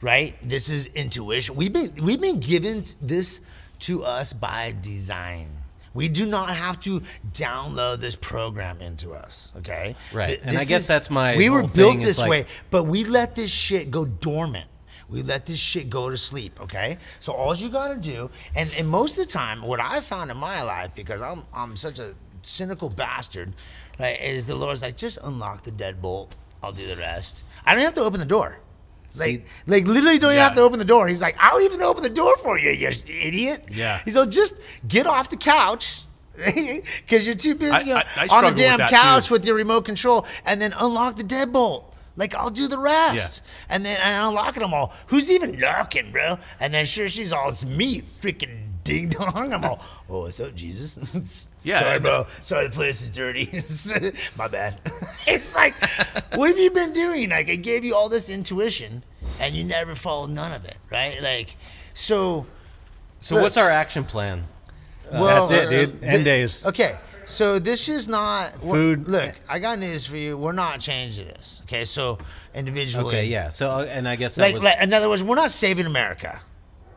Right. This is intuition. We've been we've been given this to us by design. We do not have to download this program into us, okay? Right. Th- And I guess that's my We were built this like- way, but we let this shit go dormant. We let this shit go to sleep, okay? So all you gotta do, and, and most of the time, what I found in my life, because I'm I'm such a cynical bastard, right, is the Lord's like, just unlock the deadbolt. I'll do the rest. I don't have to open the door. Like, See- like literally don't even Yeah. have to open the door. He's like, I'll even open the door for you, you idiot. Yeah. He's like, just get off the couch. Because you're too busy I- I- I on the damn that, couch too. with your remote control and then unlock the deadbolt. Like I'll do the rest, and then and I'm locking them all. Who's even knocking, bro? And then sure, she's all it's me, freaking ding dong. I'm all, oh, what's up, Jesus? Yeah, sorry, and- bro. Sorry, the place is dirty. My bad. it's like, what have you been doing? Like I gave you all this intuition, and you never followed none of it, right? Like, so. So what's our action plan? Well, That's it, dude. End the- days. Okay, so this is not Food. Look, I got news for you. We're not changing this. Okay, so individually. Okay, yeah. So uh, and I guess that Like, was like, in other words, we're not saving America.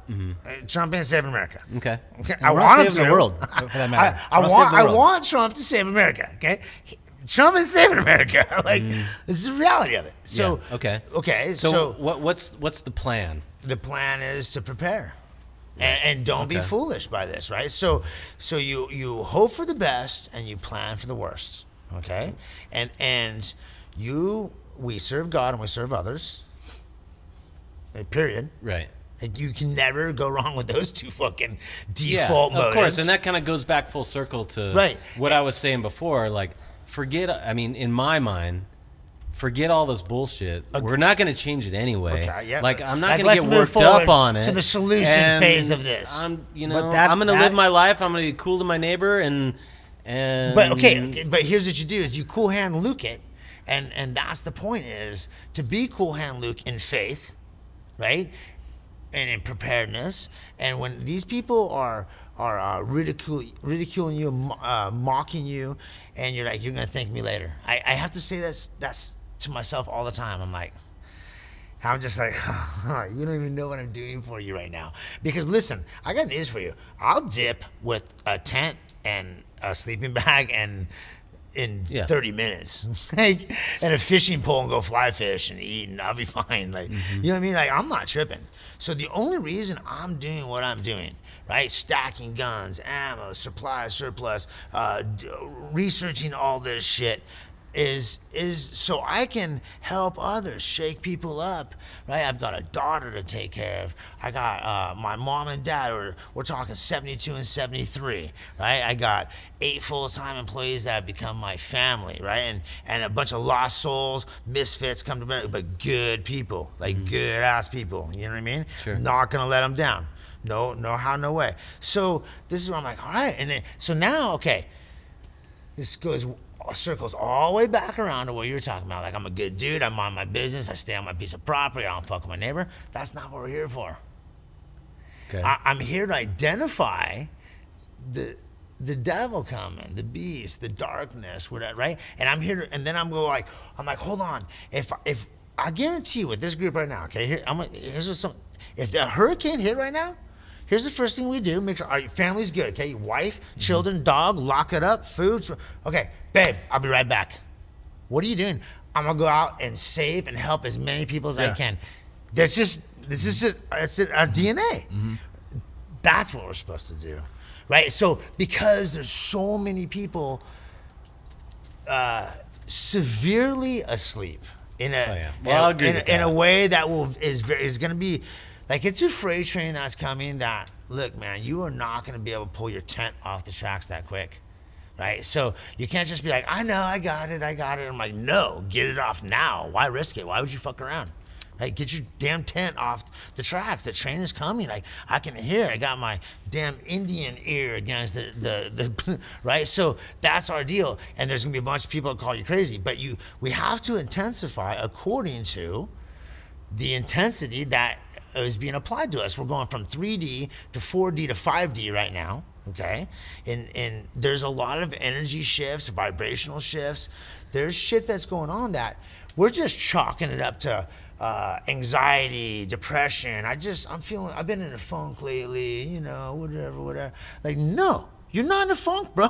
Uh, Trump ain't saving America. okay. Okay, I want him saving to. the world, for that matter. I, I want. saving the I want Trump to save America. Okay, Trump is saving America. like this is the reality of it. So Mm. Yeah, okay. okay. So, So, what what's what's the plan? the plan is to prepare. And, and don't be foolish by this, right? So, so you you hope for the best and you plan for the worst, okay? And and you we serve God and we serve others. Uh, Period. Right. Like, you can never go wrong with those two fucking default Yeah, of motives. course, and that kind of goes back full circle to Right. what I was saying before. Like, forget. I mean, in my mind, forget all this bullshit. We're not going to change it anyway. Okay, yeah. Like, I'm not Like, going to get worked up on it to the solution phase of this. I'm, you know, that- I'm going to live my life. I'm going to be cool to my neighbor, and and But okay, okay, but here's what you do: is you cool hand Luke it, and and that's the point is to be cool hand Luke in faith, right, and in preparedness. And when these people are are uh, ridicule, ridiculing you, uh, mocking you, and you're like, you're gonna thank me later. I, I have to say that's that's to myself all the time. I'm like. I'm just like, you don't even know what I'm doing for you right now. Because listen, I got news for you. I'll dip with a tent and a sleeping bag and in Yeah. 30 minutes, like, and a fishing pole and go fly fish and eat, and I'll be fine. Like, Mm-hmm. you know what I mean? Like, I'm not tripping. So the only reason I'm doing what I'm doing, right, stacking guns, ammo, supplies, surplus, uh, d- researching all this shit, is is so I can help others, shake people up, right? I've got a daughter to take care of. I got uh, my mom and dad. Are, we're talking 72 and 73, right? I got eight full-time employees that have become my family, right? And and a bunch of lost souls, misfits come to bear, but good people, like good ass people. You know what I mean? Sure. Not gonna let them down. No, no how, no way. So this is where I'm like, all right, and then so now, okay this goes circles all the way back around to what you're talking about. Like I'm a good dude. I'm on my business. I stay on my piece of property. I don't fuck with my neighbor. That's not what we're here for. okay. I, I'm here to identify the the devil coming, the beast, the darkness, whatever, right? And I'm here, to, and then I'm going like, I'm like, hold on. If if I guarantee you with this group right now, okay, here I'm. Here's what some. If the hurricane hit right now, here's the first thing we do: make sure our family's good. Okay, your wife, mm-hmm. children, dog, lock it up, food. Okay, babe, I'll be right back. What are you doing? I'm gonna go out and save and help as many people as I can. That's just this is just it's in our DNA. That's what we're supposed to do, right? So because there's so many people uh, severely asleep in a Oh, yeah. in, Well, a, I'll agree in, in a way that will is very, is going to be like it's a freight train that's coming. That look, man, you are not going to be able to pull your tent off the tracks that quick. Right, so you can't just be like, "I know, I got it, I got it." I'm like, "No, get it off now. Why risk it? Why would you fuck around?" Like, get your damn tent off the tracks. The train is coming. Like I can hear. I got my damn Indian ear against the the, the right. So that's our deal. And there's gonna be a bunch of people that call you crazy. But you, we have to intensify according to the intensity that is being applied to us. We're going from 3D to 4D to 5D right now. Okay, and and there's a lot of energy shifts, vibrational shifts. There's shit that's going on that we're just chalking it up to uh, anxiety, depression. I just I'm feeling I've been in a funk lately, you know, whatever, whatever. Like no, you're not in a funk, bro.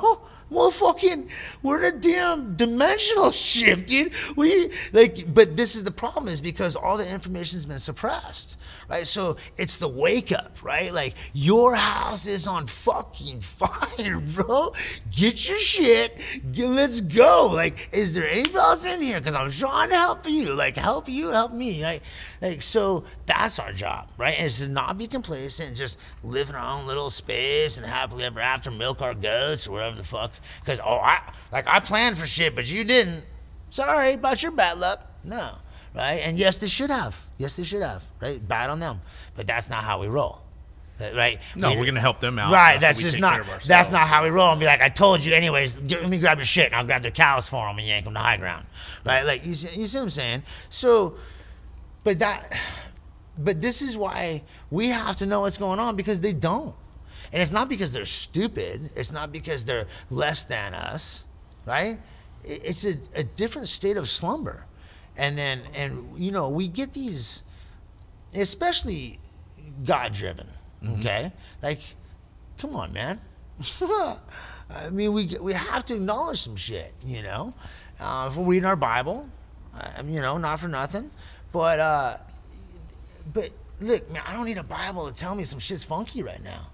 Motherfucking, we're in a damn dimensional shift, dude. We like, but this is the problem is because all the information's been suppressed, right? So it's the wake up, right? Like your house is on fucking fire, bro. Get your shit. Get, let's go. Like, is there anybody else in here? Because I'm trying to help you. Like, help you, help me. Like, like so that's our job, right? Is to not be complacent and just live in our own little space and happily ever after milk our goats or whatever the fuck. Because oh, I like I planned for shit, but you didn't. Sorry about your bad luck. No, right? And yes, they should have. Yes, they should have, right? Bad on them, but that's not how we roll, uh, right? No, We- we're gonna help them out. Right, that's just not that's not how we roll. And be like, I told you, anyways. Get, let me grab your shit, and I'll grab their cows for them and yank them to high ground, right? Like you see, you see what I'm saying? So, but that, but this is why we have to know what's going on because they don't, and it's not because they're stupid. It's not because they're less than us, right? It's a, a different state of slumber, and then and you know we get these, especially God driven. Okay, like, come on, man. I mean, we we have to acknowledge some shit, you know. Uh, if we're reading our Bible, um, you know, not for nothing, but uh, but look, man, I don't need a Bible to tell me some shit's funky right now.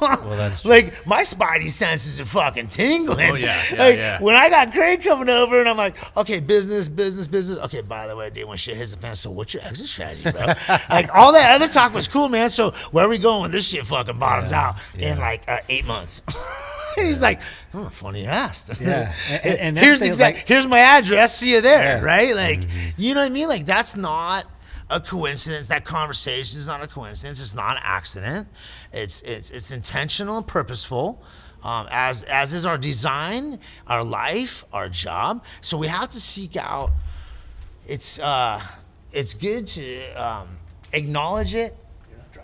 Well, that's true. like my spidey senses are fucking tingling. Oh, yeah, yeah, like yeah. when I got Craig coming over and I'm like, okay, business, business, business. Okay, by the way, dude, when shit hits the fan, so what's your exit strategy, bro? like all that other talk was cool, man. So where are we going this shit fucking bottoms out in like uh, eight months? and he's like, oh, funny ass. Yeah, and- and- here's exact. like- here's my address. See you there, Yeah. Mm-hmm. right? Like, you know what I mean? Like that's not a coincidence. That conversation is not a coincidence. It's not an accident. It's it's it's intentional and purposeful. Um, as as is our design, our life, our job. So we have to seek out. It's uh, it's good to um, acknowledge it,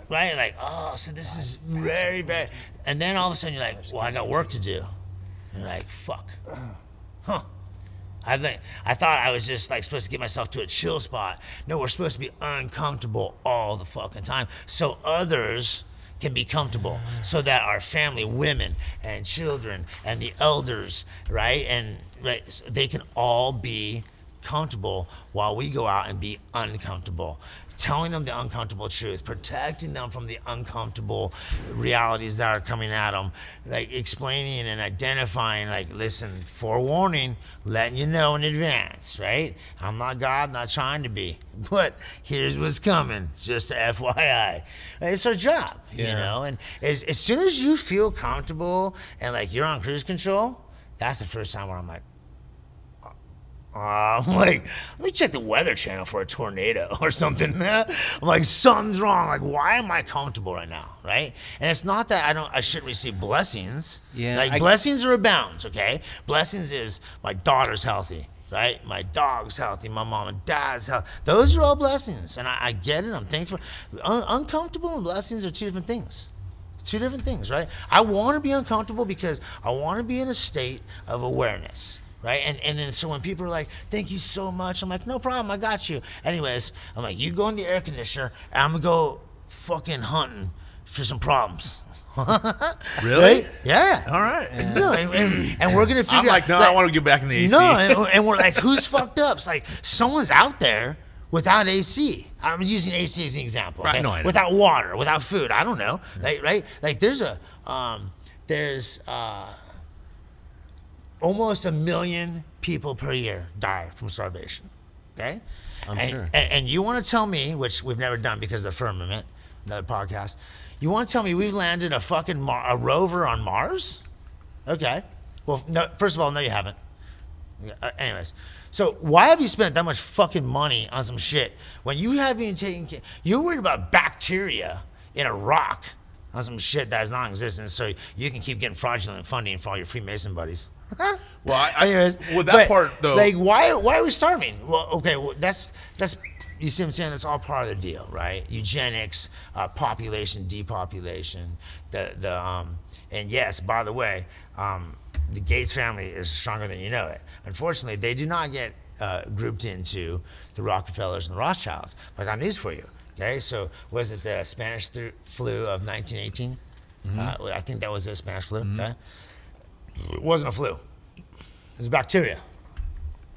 right? Like, oh, so this is very very, and then all of a sudden you're like, well, I got work to do. And you're like, fuck, huh? I think I thought I was just like supposed to get myself to a chill spot. No, we're supposed to be uncomfortable all the fucking time, so others can be comfortable, so that our family, women and children, and the elders, right, and right, so they can all be comfortable while we go out and be uncomfortable. Telling them the uncomfortable truth, protecting them from the uncomfortable realities that are coming at them, like explaining and identifying, like, listen, forewarning, letting you know in advance, right? I'm not God, not trying to be, but here's what's coming, just a FYI. It's our job, you know? And as, as soon as you feel comfortable and like you're on cruise control, that's the first time where I'm like, uh, I'm like, let me check the weather channel for a tornado or something. I'm like, something's wrong. Like, why am I comfortable right now? Right? And it's not that I don't, I shouldn't receive blessings. Yeah, Like I- blessings are abounds. Okay. Blessings is my daughter's healthy. Right, my dog's healthy, my mom and dad's healthy. Those are all blessings, and I, I get it. I'm thankful. Un- uncomfortable and blessings are two different things two different things, right? I want to be uncomfortable because I want to be in a state of awareness, right? And and then so when people are like, "Thank you so much," I'm like, "No problem, I got you." Anyways, I'm like, "You go in the air conditioner, and I'm gonna go fucking hunting for some problems." Really? Right? Yeah. All right. No, and, and, and we're gonna figure I'm like, out. no, I want to get back in the AC. No, and, and we're like, who's fucked up? It's like someone's out there without AC. I'm using AC as an example. Right, okay? no, I know. without water, without food. I don't know. Like, right? Like there's a um, there's uh, almost a million people per year die from starvation. Okay. I'm and, sure. And, and you want to tell me, which we've never done because of the firmament, another podcast. You want to tell me we've landed a fucking Mar- a rover on Mars? Okay. Well, no. First of all, no, you haven't. Uh, anyways, so why have you spent that much fucking money on some shit when you haven't even taken care? You're worried about bacteria in a rock on some shit that is non-existent, so you can keep getting fraudulent funding for all your Freemason buddies. Well, I, I, Anyways, with that but, part though, like why why are we starving? Well, okay, well, that's that's you see what I'm saying. That's all part of the deal, right? Eugenics, uh, population depopulation, the the um, and yes, by the way, um, the Gates family is stronger than you know it. Unfortunately, they do not get uh, grouped into the Rockefellers and the Rothschilds. But I got news for you. Okay, so was it the Spanish th- flu of 1918? Uh, I think that was the Spanish flu. Okay, it wasn't a flu. It was bacteria.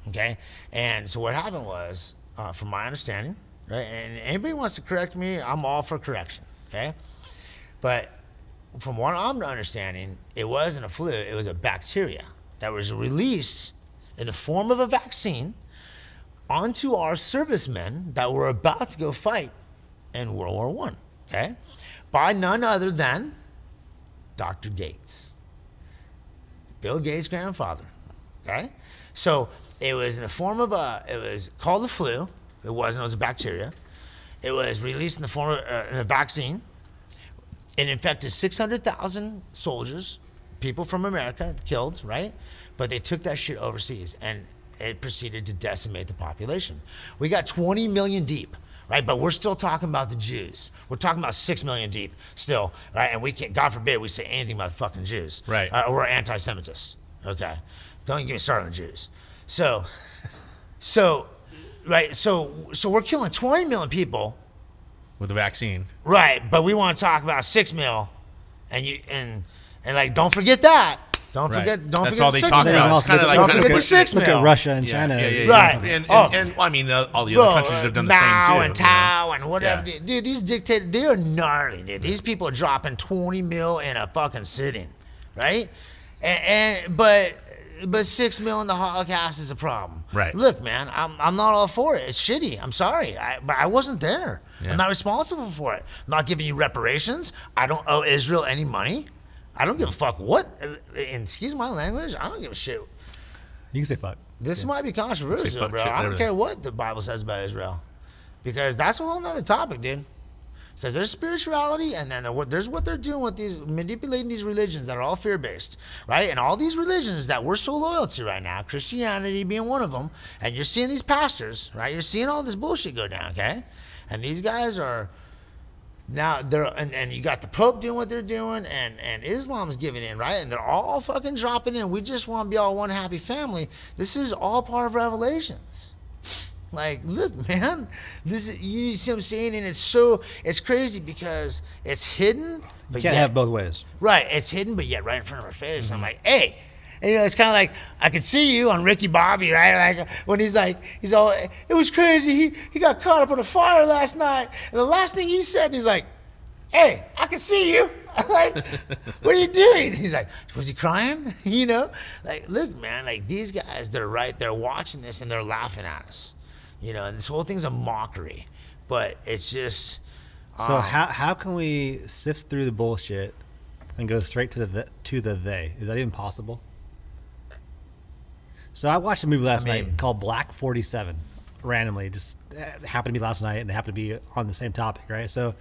Okay, and so what happened was, uh, from my understanding, right? And anybody wants to correct me, I'm all for correction. Okay, but from what I'm understanding, it wasn't a flu. It was a bacteria that was released in the form of a vaccine onto our servicemen that were about to go fight in World War One. Okay, by none other than Dr. Gates. Bill Gates' grandfather. Okay? So it was in the form of a. It was called the flu. It wasn't. It was a bacteria. It was released in the form of uh, a vaccine. It infected 600,000 soldiers, people from America killed, right? But they took that shit overseas and it proceeded to decimate the population. We got 20 million deep, right? But we're still talking about the Jews. We're talking about 6 million deep still, right? And we can't, God forbid, we say anything about the fucking Jews. Right. Uh, we're anti Semitists, okay? Don't even get me started on the Jews. So, so, right, so, so we're killing 20 million people with the vaccine. Right, but we want to talk about six mil, and you and and like don't forget that. Don't Right. forget. Don't That's forget all the they six talk mil. about. It's kind of like don't kind of forget the pushing- six Look at Russia and Yeah, China. yeah, yeah, yeah. Right. And, and, Oh. and, I mean, uh, all the Bro, other countries have done the Mao same too. and you know? Tao and whatever. Yeah. Dude, these dictators, they are gnarly, dude. These people are dropping 20 mil in a fucking sitting, right? And, and but but six mil in the Holocaust is a problem. Right. Look, man, I'm, I'm not all for it. It's shitty. I'm sorry, I, but I wasn't there. Yeah. I'm not responsible for it. I'm not giving you reparations. I don't owe Israel any money. I don't give a fuck what. Uh, and excuse my language. I don't give a shit. You can say fuck. This might be controversial, bro. shit, I don't care what the Bible says about Israel, because that's a whole nother topic, dude. Because there's spirituality, and then what there's what they're doing with these manipulating these religions that are all fear based, right? And all these religions that we're so loyal to right now, Christianity being one of them, and you're seeing these pastors, right? You're seeing all this bullshit go down, okay? And these guys are now they're and, and you got the Pope doing what they're doing, and and Islam's giving in, right? And they're all fucking dropping in. We just want to be all one happy family. This is all part of Revelations. Like, look, man, this is you see what I'm saying, and it's so it's crazy because it's hidden, but You can't yet, have both ways. right, it's hidden, but yet right in front of our face. I'm mm-hmm. like, hey. And, you know, it's kind of like I could see you on Ricky Bobby, right? Like when he's like, he's all, it was crazy. He he got caught up in a fire last night, and the last thing he said, he's like, hey, I can see you. I'm like, what are you doing? He's like, was he crying? You know, like, look, man, like these guys, they're right, they're watching this and they're laughing at us. You know, and this whole thing's a mockery, but it's just, So um, how how can we sift through the bullshit and go straight to the th- to the they? Is that even possible? So I watched a movie last I mean- night called Black Forty Seven. Randomly, just uh, happened to be last night, and it happened to be on the same topic, right? So,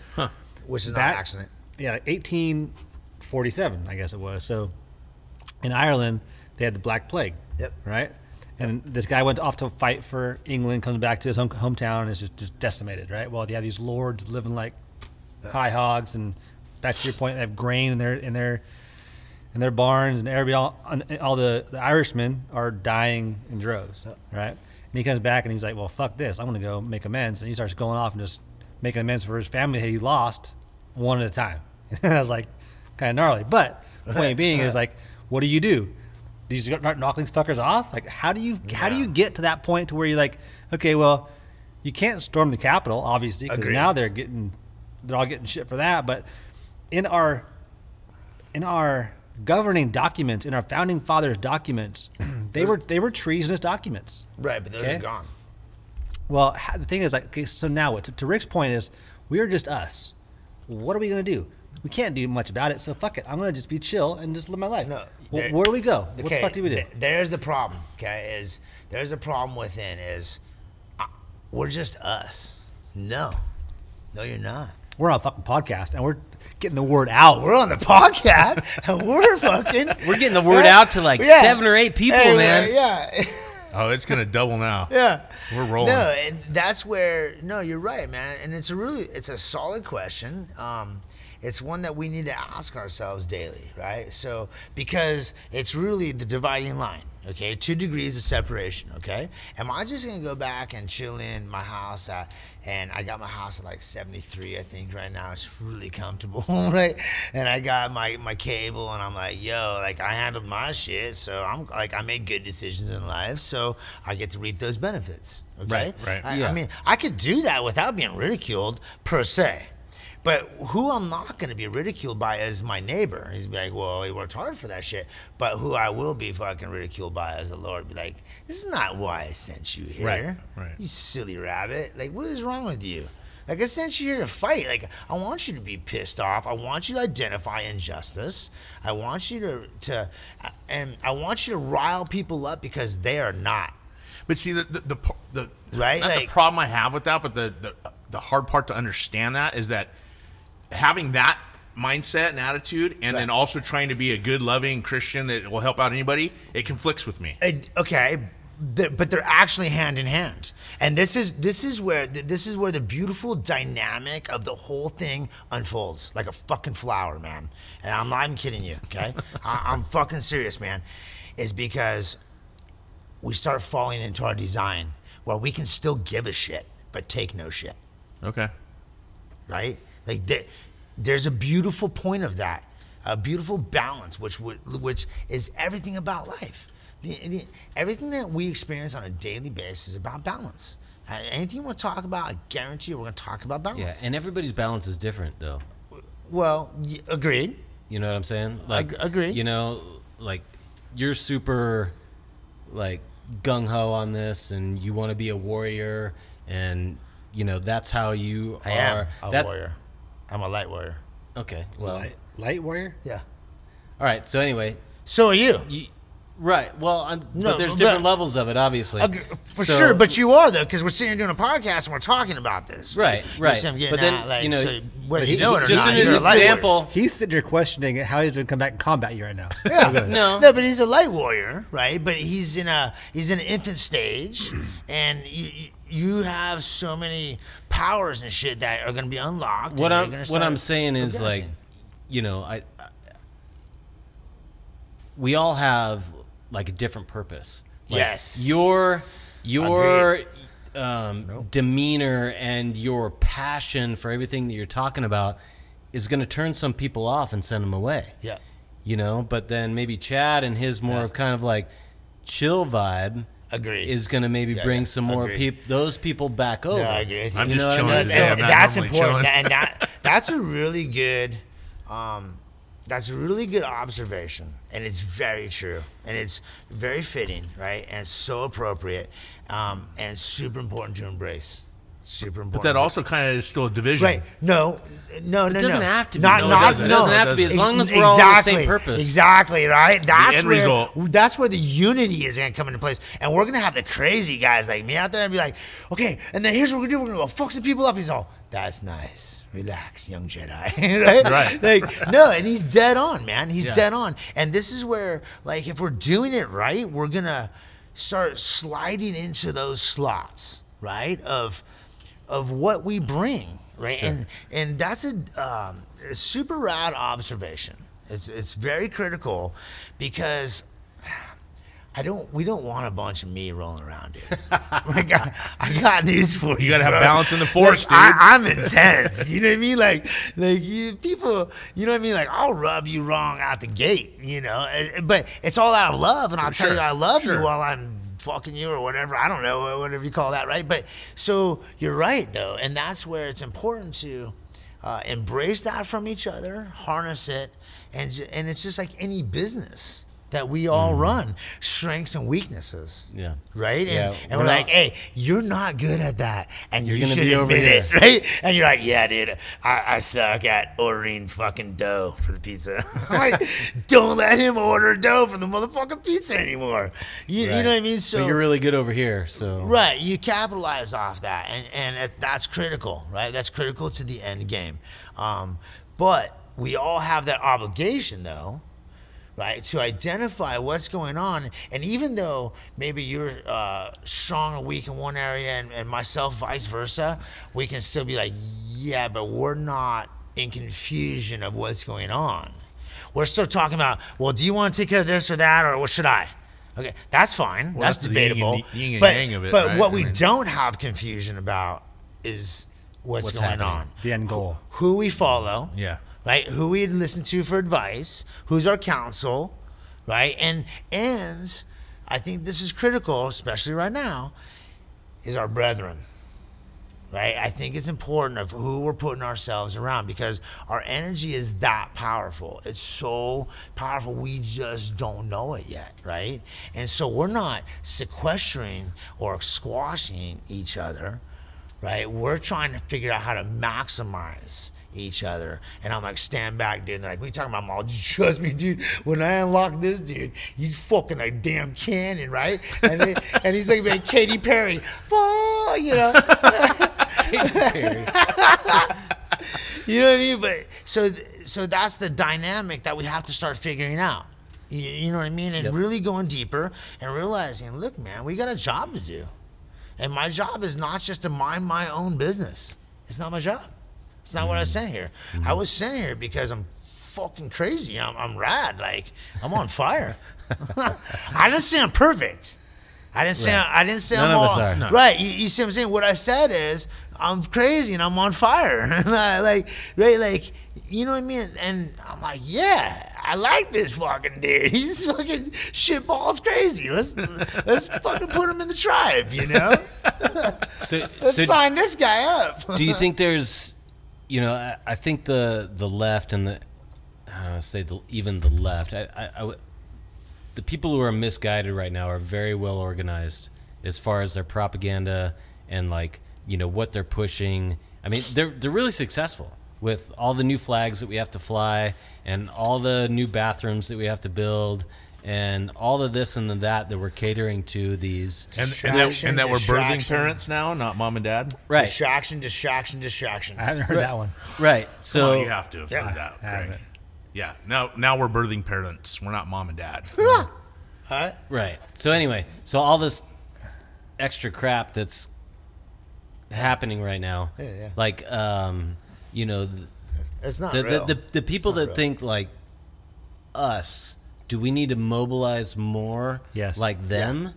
which is not That- an accident. yeah, eighteen forty seven, I guess it was. So, in Ireland, they had the Black Plague. Yep. Right. And this guy went off to fight for England, comes back to his home, hometown, and is just, just decimated. Right. Well, they have these lords living like high hogs, and back to your point, they have grain in their in their in their barns, and everybody all, and all the, the Irishmen are dying in droves. Right. And he comes back and he's like, "Well, fuck this! I'm gonna go make amends." And he starts going off and just making amends for his family that he lost one at a time. And I was like, kind of gnarly. But the point being is like, what do you do? Do you start knocking these fuckers off? Like, how do you how do you get to that point to where you're like, okay, well, you can't storm the Capitol, obviously, because now they're getting they're all getting shit for that. But in our in our governing documents, in our founding fathers' documents, they were they were treasonous documents. Right, but those Okay. are gone. Well, the thing is, like, okay, so now what? To, to Rick's point is, we are just us. What are we gonna do? We can't do much about it. So fuck it. I'm gonna just be chill and just live my life. No, there- where do we go? What the fuck do we do? there's the problem. Okay, is there's a problem within is uh, we're just us. No, no, you're not. we're on a fucking podcast and we're getting the word out. We're on the podcast and we're fucking. We're getting the word out to like seven or eight people, Anyway, man. Yeah. Oh, it's gonna double now. Yeah. We're rolling. No, and that's where no, you're right, man. And it's a really it's a solid question. Um it's one that we need to ask ourselves daily, right? So because it's really the dividing line, okay? Two degrees of separation, okay? Am I just gonna go back and chill in my house at, and I got my house at like 73, I think right now. It's really comfortable, right? And I got my my cable, and I'm like, yo, like I handled my shit, so I'm like I made good decisions in life, so I get to reap those benefits. Okay, Right, right. I, I mean, I could do that without being ridiculed per se. But who I'm not going to be ridiculed by is my neighbor. He's be like, well, he worked hard for that shit. But who I will be fucking ridiculed by is the Lord. Be like, this is not why I sent you here. Right, right. You silly rabbit. Like, what is wrong with you? Like, I sent you here to fight. Like, I want you to be pissed off. I want you to identify injustice. I want you to, to uh, and I want you to rile people up because they are not. But see, the the the, the Right, not like- the problem I have with that, but the, the the hard part to understand that is that having that mindset and attitude, and then also trying to be a good, loving Christian that will help out anybody, it conflicts with me. Uh, okay but they're actually hand in hand and this is this is where this is where the beautiful dynamic of the whole thing unfolds like a fucking flower man and i'm not even kidding you okay I- i'm fucking serious man is because we start falling into our design where we can still give a shit but take no shit Okay. right? Like there, there's a beautiful point of that, a beautiful balance, which which is everything about life. The, the, everything that we experience on a daily basis is about balance. Uh, anything you want to talk about, I guarantee you, we're going to talk about balance. Yeah, and everybody's balance is different though. well, y- agreed. You know what I'm saying? Like, agree. You know, like you're super, like gung ho on this, and you want to be a warrior, and you know that's how you I are. am a That- warrior. I'm a light warrior. Okay. Well. Light, light warrior. Yeah. All right. So anyway, So are you. you, right. Well, I'm, No, but there's but- different levels of it, obviously. Ag- For So- sure, but you are though, because we're sitting here doing a podcast and we're talking about this. Right, right. see I'm getting But then, at? Like, you know, so whether he- you know it or just not, in you're a his light warrior. example, He's sitting there questioning how he's going to come back and combat you right now. Yeah. No. no, but he's a light warrior, right? But he's in a he's in an infant stage, and you you- have so many powers and shit that are going to be unlocked. what I'm gonna what I'm saying is like, you know, I, I we all have like a different purpose. Like, Yes. your your um, demeanor and your passion for everything that you're talking about is going to turn some people off and send them away. yeah, You know, but then maybe Chad and his more Yeah. of kind of like chill vibe Agreed. is going to maybe Yeah, bring yeah. some more people those people back over. no, I agree. you. I'm You just know what I mean? So I'm that's important, chilling. and that that's a really good, um, that's a really good observation, and it's very true, and it's very fitting, right? And it's so appropriate, um, and super important to embrace. Super important. But that also kind of is still a division. Right. No, no, no, It doesn't no. have to be. Not, No, it doesn't. no. It doesn't have to be, as long as we're all on the same exactly, purpose. Exactly, right? That's end where, result. That's where the unity is going to come into place. And we're going to have the crazy guys like me out there and be like, okay, and then here's what we're going to do. We're going to go fuck some people up. He's all, that's nice. Relax, young Jedi. right? Right. Like, no, and he's dead on, man. He's Yeah. dead on. And this is where, like, if we're doing it right, we're going to start sliding into those slots, right? Of, of what we bring, right? And and that's a, um, a super rad observation. It's it's very critical because I don't we don't want a bunch of me rolling around, dude. I got I got news for you. You gotta have bro. balance in the force, Like, dude. I'm intense. You know what I mean? Like like you, people. You know what I mean? Like I'll rub you wrong out the gate. You know, Uh, but it's all out of love, and I'll tell you I love you while I'm fucking you or whatever. I don't know whatever you call that, right? But so you're right though, and that's where it's important to uh, embrace that from each other, harness it, and and it's just like any business that we all run, strengths and weaknesses. Yeah. Right. And, Yeah, and we're we're like, not- hey, you're not good at that, and You're you gonna should be over admit it, right? And you're like, yeah, dude, I, I suck at ordering fucking dough for the pizza. Like, don't let him order dough for the motherfucking pizza anymore. You, you know what I mean? So but you're really good over here, so Right, you capitalize off that, and and that's critical, right? That's critical to the end game. Um, but we all have that obligation, though, right, to identify what's going on. And even though maybe you're uh, strong or weak in one area, and, and myself vice versa, we can still be like, yeah, but we're not in confusion of what's going on. We're still talking about, well, do you want to take care of this or that, or what should I? Okay, that's fine. Well, that's, that's the yin and debatable. yin but it, but right? what I we mean- don't have confusion about is what's, What's going happening. on. The end goal. Who we follow. Yeah. Right? Who we listen to for advice, who's our counsel, right? And and I think this is critical, especially right now, is our brethren. Right? I think it's important of who we're putting ourselves around because our energy is that powerful. It's so powerful we just don't know it yet, right? And so we're not sequestering or squashing each other right? We're trying to figure out how to maximize each other. And I'm like, stand back, dude. And they're like, what you talking about, Maul? Trust me, dude. When I unlock this dude, he's fucking a damn cannon, right? And, they, and he's like, man, Katy Perry, oh, you know. you know what I mean? But so so that's the dynamic that we have to start figuring out. You, you know what I mean? And really going deeper and realizing, look, man, we got a job to do. And my job is not just to mind my own business. It's not my job. It's not what I was saying here. I mm-hmm. was saying here because I'm fucking crazy. I'm, I'm rad. Like I'm on fire. I didn't say I'm perfect. I didn't say Right. I didn't say None I'm all. No. right. You, you see what I'm saying? What I said is I'm crazy and I'm on fire. I, like right, like you know what I mean? And I'm like, yeah, I like this fucking dude. He's fucking shit balls crazy. Let's let's fucking put him in the tribe. You know? So, Let's so sign this guy up. do you think there's, you know, I, I think the the left and the, I don't say the, even the left, I, I, I would- the people who are misguided right now are very well organized as far as their propaganda and like you know what they're pushing. I mean, they're they're really successful with all the new flags that we have to fly and all the new bathrooms that we have to build. And all of this and the that that we're catering to these And, and, that, and that we're birthing distraction. parents now, not mom and dad. right, Distraction, distraction, distraction. I haven't heard that one. right. So on, you have to have Yeah. heard that, I Craig. haven't. Yeah. Now, now we're birthing parents. We're not mom and dad. All right. Right. So anyway, so all this extra crap that's happening right now, Yeah, yeah. like um, you know, the It's not the, real. the, the, the people not that real. think like us, do we need to mobilize more Yes. like them?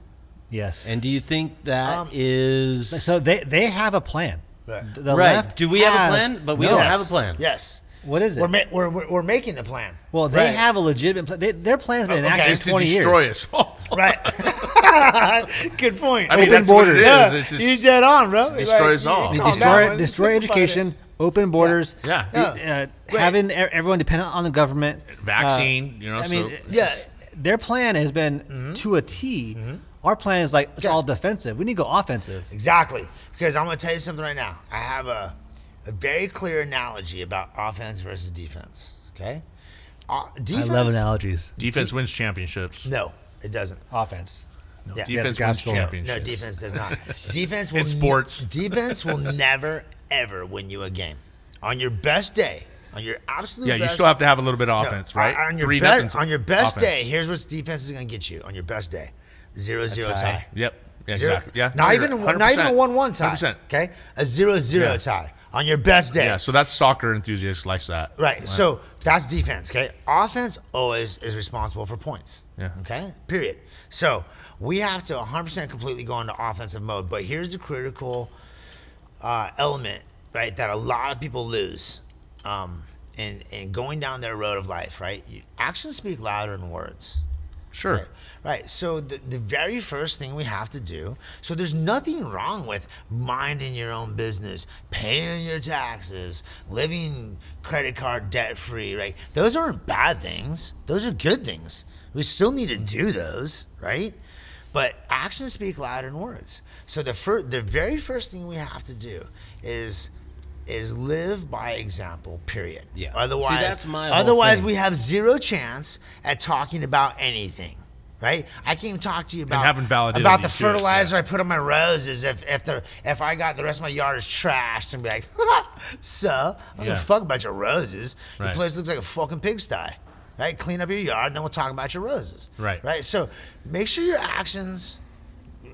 Yes. And do you think that Um, is so they they have a plan. Right. The right? left Do we have a plan? But we No. don't Yes. have a plan. Yes. What is it? We're, ma- we're, we're, we're making the plan. well, they Right. have a legitimate plan. They, their plan's been in Okay. action Just for to 20 destroy years. us. Right. Good point. I mean, Open that's what it borders. is. yeah, It's just- you dead on, bro. destroy Like, us all. you They calm destroy down, destroy education, open borders. Yeah. Uh, having e- everyone dependent on the government. Vaccine, you know, I mean, so- Yeah. their plan has been to a T. Our plan is like it's Yeah. all defensive. We need to go offensive. Exactly. Because I'm going to tell you something right now. I have a, a very clear analogy about offense versus defense. Okay? Uh, defense, analogies. defense wins championships. No, it doesn't. Offense. Yeah. Defense wins championships. No, defense does not. defense will In sports. n- defense will never ever win you a game. On your best day, on your absolute Yeah, you still have to have a little bit of No, offense, right? On your, Three best, on your best offense. day, here's what defense is going to get you. On your best day, zero zero tie. tie. Yep. Yeah, Zero- exactly. Yeah. Not even not even a one one tie. 100%. Okay, a zero zero Yeah. tie on your best day. Yeah, so that's soccer enthusiasts likes that. Right. So that's defense. Okay. Offense always is responsible for points. Yeah. Okay. Period. So we have to 100% completely go into offensive mode. But here's the critical uh, element, right, that a lot of people lose um, in, in going down their road of life, right? You, actions speak louder than words. Sure. Right. So the, the very first thing we have to do. So there's nothing wrong with minding your own business, paying your taxes, living credit card debt free. Right. Those aren't bad things. Those are good things. We still need to do those. Right. But actions speak louder than words. So the first, the very first thing we have to do is is live by example. Period. Yeah. See, Otherwise, that's my otherwise we have zero chance at talking about anything. Right? I can't even talk to you about having validity about the fertilizer yeah. I put on my roses. If if the if I got the rest of my yard is trashed and be like, so I don't give Yeah. a fuck about your roses. Your place looks like a fucking pigsty. Right? Clean up your yard, and then we'll talk about your roses. Right. Right. So make sure your actions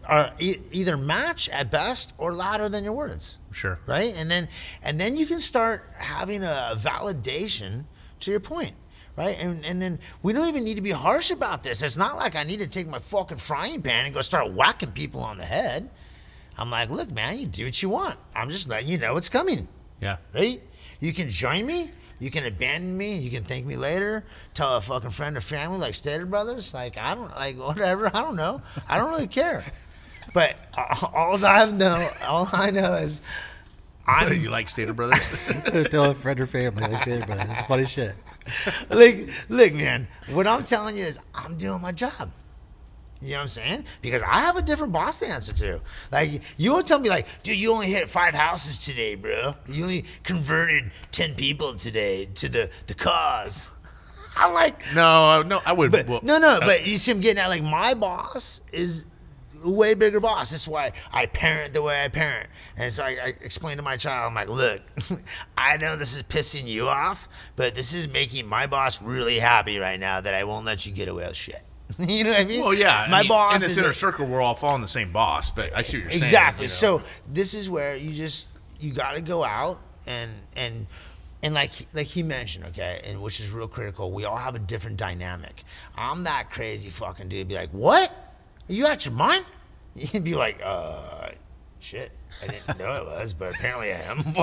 are e- either match at best or louder than your words Sure. right and then and then you can start having a validation to your point right and and then we don't even need to be harsh about this it's not like i need to take my fucking frying pan and go start whacking people on the head i'm like look man you do what you want i'm just letting you know it's coming Yeah. right you can join me you can abandon me you can thank me later tell a fucking friend or family like stater brothers like i don't like whatever i don't know i don't really care but all i know all i know is i'm you like Stater Brothers? Tell a friend or family. Like that, Brothers. It's funny shit. like, look, man. What I'm telling you is, I'm doing my job. You know what I'm saying? Because I have a different boss to answer to. Like, you won't tell me, like, dude, you only hit five houses today, bro. You only converted 10 people today to the, the cause. I'm like, No, no, I would. but well, no, no, uh, but you see him getting at like my boss is a way bigger boss. That's why I parent the way I parent. And so I, I explain to my child, I'm like, look, I know this is pissing you off, but this is making my boss really happy right now that I won't let you get away with shit. you know what I mean? Well, yeah. I my mean, boss in this is inner a- circle, we're all following the same boss. But I see what you're saying. exactly. you know. So this is where you just you got to go out and and and like like he mentioned, okay, and which is real critical. We all have a different dynamic. I'm that crazy fucking dude. Be like, what? Are you out your mind? You'd be like, uh, shit. I didn't know it was, but apparently I am.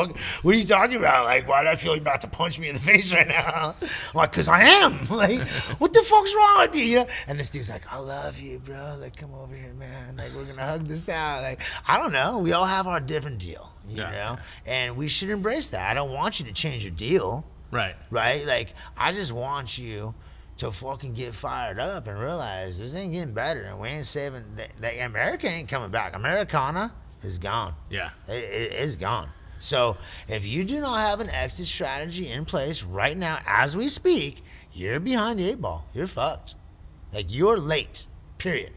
What are you talking about? Like, why do I feel like you're about to punch me in the face right now? I'm like, cause I am. Like, what the fuck's wrong with you? You know? And this dude's like, I love you, bro. Like, come over here, man. Like, we're gonna hug this out. Like, I don't know. We all have our different deal, you Yeah. know, and we should embrace that. I don't want you to change your deal right. right? Like, I just want you to fucking get fired up and realize this ain't getting better, and we ain't saving. That America ain't coming back. Americana is gone. Yeah. it, it is gone. So if you do not have an exit strategy in place right now, as we speak, you're behind the eight ball. You're fucked. Like you're late. Period.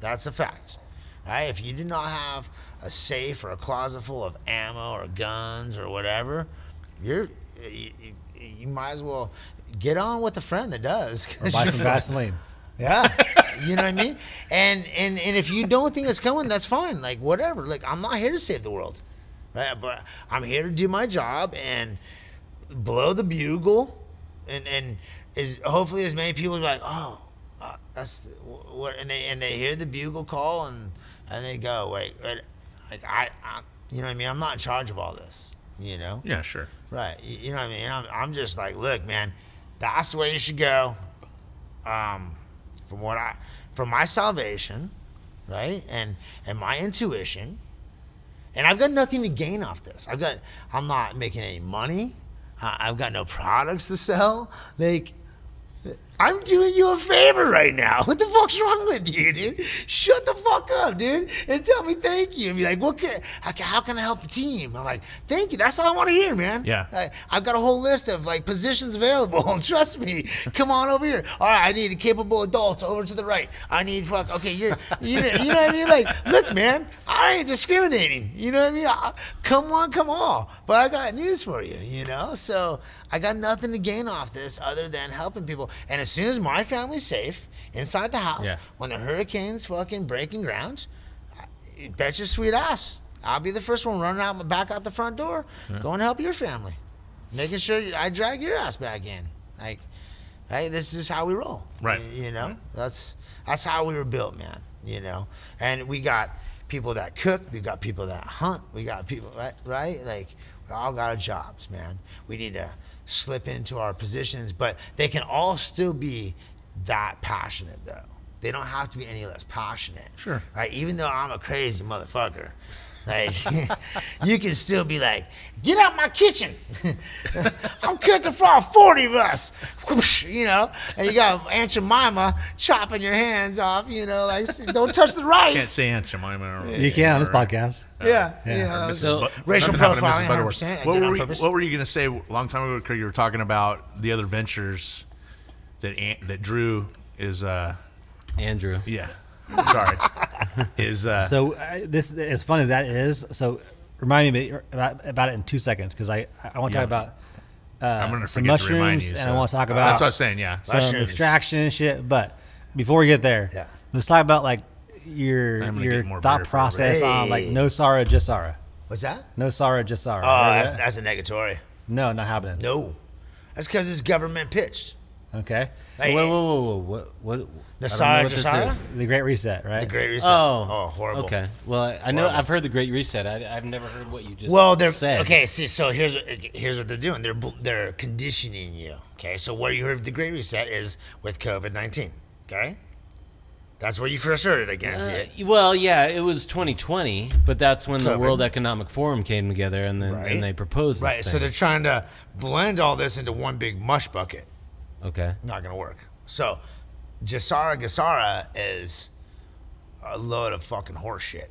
That's a fact. Right? If you do not have a safe or a closet full of ammo or guns or whatever, you're you, you, you might as well get on with a friend that does. 'cause Buy some. Vaseline. Yeah, you know what I mean. And and and if you don't think it's coming, that's fine. Like whatever. Like I'm not here to save the world, right? But I'm here to do my job and blow the bugle, and and is hopefully as many people be like, oh, uh, that's what, and they and they hear the bugle call and and they go, wait, wait like I, I, you know what I mean? I'm not in charge of all this, you know. Yeah, sure. Right. You, you know what I mean? I'm, I'm just like, look, man, that's the way you should go. Um, from what I, from my salvation, right, and and my intuition, and I've got nothing to gain off this. I've got, I'm not making any money. I've got no products to sell. Like, I'm doing you a favor right now. What the fuck's wrong with you, dude? Shut the fuck up, dude, and tell me thank you. And be like, what can, how, can- how can I help the team? I'm like, thank you. That's all I want to hear, man. Yeah. I, I've got a whole list of like positions available. Trust me. Come on over here. All right, I need a capable adults over to the right. I need fuck. Okay, you're, you know, you know what I mean? Like, look, man, I ain't discriminating. You know what I mean? I, come on, come on. But I got news for you. You know, so I got nothing to gain off this other than helping people. And as soon as my family's safe inside the house, Yeah. when the hurricane's fucking breaking ground, I- bet your sweet ass. I'll be the first one running out my back out the front door, going to help your family, making sure I drag your ass back in. Like, hey, this is how we roll. Right. Y- You, know, that's that's how we were built, man. You know, and we got people that cook, we got people that hunt, we got people right, right. Like, we all got our jobs, man. We need to slip into our positions, but they can all still be that passionate, though. They don't have to be any less passionate. Sure. Right. Even though I'm a crazy motherfucker. Like you can still be like, get out my kitchen. I'm cooking for all 40 of us. Whoosh, You know, and you got Aunt Jemima chopping your hands off, you know, like don't touch the rice. Can't rice. say Aunt Jemima. Or, You can on this or- podcast. Yeah. Yeah. You know, So- But Racial nothing profiling, 100%. What were, we, what were you going to say a long time ago? Craig? You were talking about the other ventures that Ant, that Drew is. Uh, Andrew. yeah, sorry, is. Uh, So uh, this, as fun as that is, so remind me about, about it in two seconds because I, I want to Yeah. talk about uh, I'm going to some forget to remind mushrooms you. and I want to talk about That's what I was saying. Yeah. some Mushrooms. extraction and shit. But before we get there, Yeah. let's talk about like your your thought better for process on like no Sarah, just Sarah. What's that? NESARA, GESARA. Oh, Heard that's, that? that's a negatory. no, not happening. No. That's because it's government pitched. Okay. So Hey, whoa, whoa, whoa, whoa, what, what? I don't NESARA GESARA? The Great Reset, right? The Great Reset. Oh, oh horrible. Okay, well, I, I know I've heard the Great Reset. I, I've never heard what you just said. Well, they're said. okay. See, so here's here's what they're doing. They're they're conditioning you. Okay, so what you heard of the Great Reset is with COVID nineteen. Okay, that's where you first heard it. I guarantee it. Uh, well, yeah, it was 2020, but that's when the World Economic Forum came together, and then Right. and they proposed this Right. So they're trying to blend all this into one big mush bucket. okay. Not gonna work. So, GESARA Gasara is a load of fucking horse shit.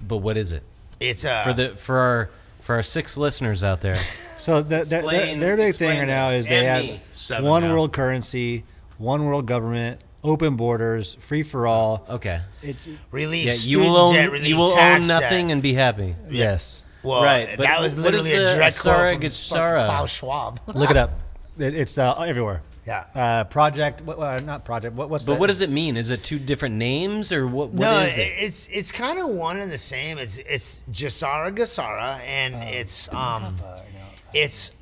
But what is it It's uh, for the for our for our six listeners out there? So the, the, their, Explain- their big thing right now is they have. Seven one now. world currency, one world government, open borders, free for all. Okay. It, relief. Yeah, you will debt own relief, you will tax own debt. nothing and be happy. yes. Well, Right, but that was what is literally a the direct quote from GESARA? Klaus Schwab. Look it up. It, it's uh, everywhere. Yeah. Uh, project. What, uh, not project. What, what's But that? what does it mean? Is it two different names or what? What no, is it? it's it's kind of one and the same. It's it's GESARA Gasara, and Oh. it's um, Uh, no, it's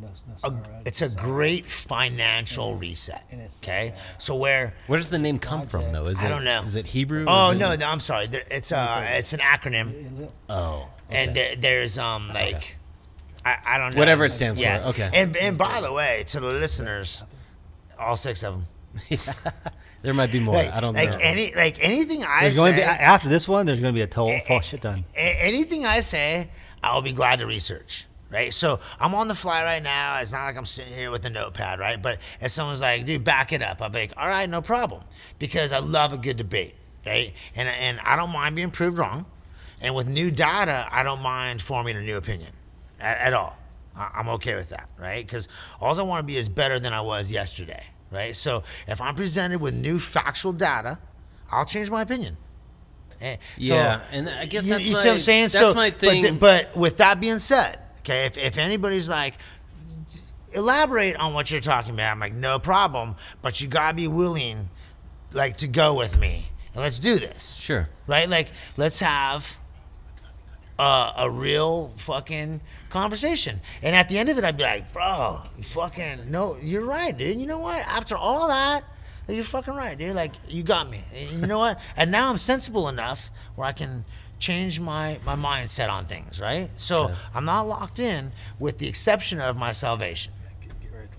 no, no, a it's a great financial reset. And it's, Okay, so where Where does the name come from though? Is I it, don't know. Is it Hebrew? Oh Is it- no, no, I'm sorry. It's uh, it's an acronym, Oh. and there, there's um like, I, I don't know Whatever it stands for, okay. And and by the way, to the listeners, all six of them, There might be more. like, I don't like know. any like anything I There's say, going to be after this one. There's going to be a total full shit done. a- anything I say, I'll be glad to research. Right, so I'm on the fly right now. It's not like I'm sitting here with a notepad, right? But if someone's like, "Dude, back it up," I'll be like, "All right, no problem," because I love a good debate, right? And and I don't mind being proved wrong, and with new data, I don't mind forming a new opinion, at, at all. I- I'm okay with that, right? Because all I want to be is better than I was yesterday, right? So if I'm presented with new factual data, I'll change my opinion. Eh, so- Yeah, and I guess you, that's you my, see what I'm saying. That's so, my but th- But, with that being said, okay, if, if anybody's like, elaborate on what you're talking about, I'm like, no problem. But you gotta be willing, like, to go with me and let's do this. sure. Right? Like, let's have a, a real fucking conversation. And at the end of it, I'd be like, bro, you fucking, no, you're right, dude. You know what? After all that, you're fucking right, dude. Like, you got me. And you know what? And now I'm sensible enough where I can change my, my mindset on things, right? So I'm not locked in with the exception of my salvation.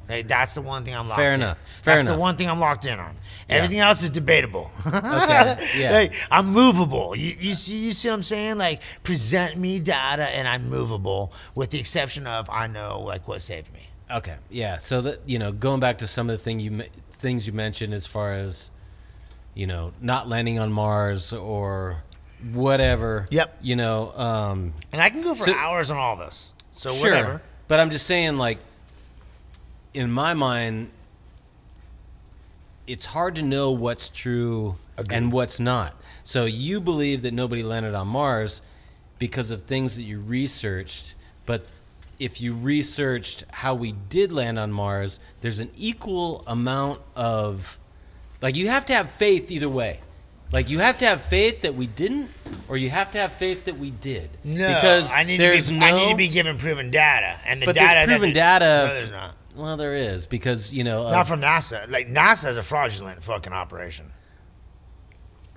Right? That's the one thing I'm locked Fair in. enough. Fair That's enough. the one thing I'm locked in on. Everything else is debatable. Okay. Yeah. Like I'm movable. You, you see you see what I'm saying? Like present me data and I'm movable with the exception of I know like what saved me. Okay, yeah. So that you know, going back to some of the thing you things you mentioned as far as you know, not landing on Mars or whatever. Yep. You know, um, And I can go for So- hours on all this. So sure. whatever. But I'm just saying, like, in my mind, it's hard to know what's true and what's not. So you believe that nobody landed on Mars because of things that you researched, but if you researched how we did land on Mars, there's an equal amount of like you have to have faith either way. Like you have to have faith that we didn't, or you have to have faith that we did. No, because I need there's to be, no. I need to be given proven data, and the but data there's proven data. No, there's not. Well, there is because you know, uh, Not from NASA. Like NASA is a fraudulent fucking operation.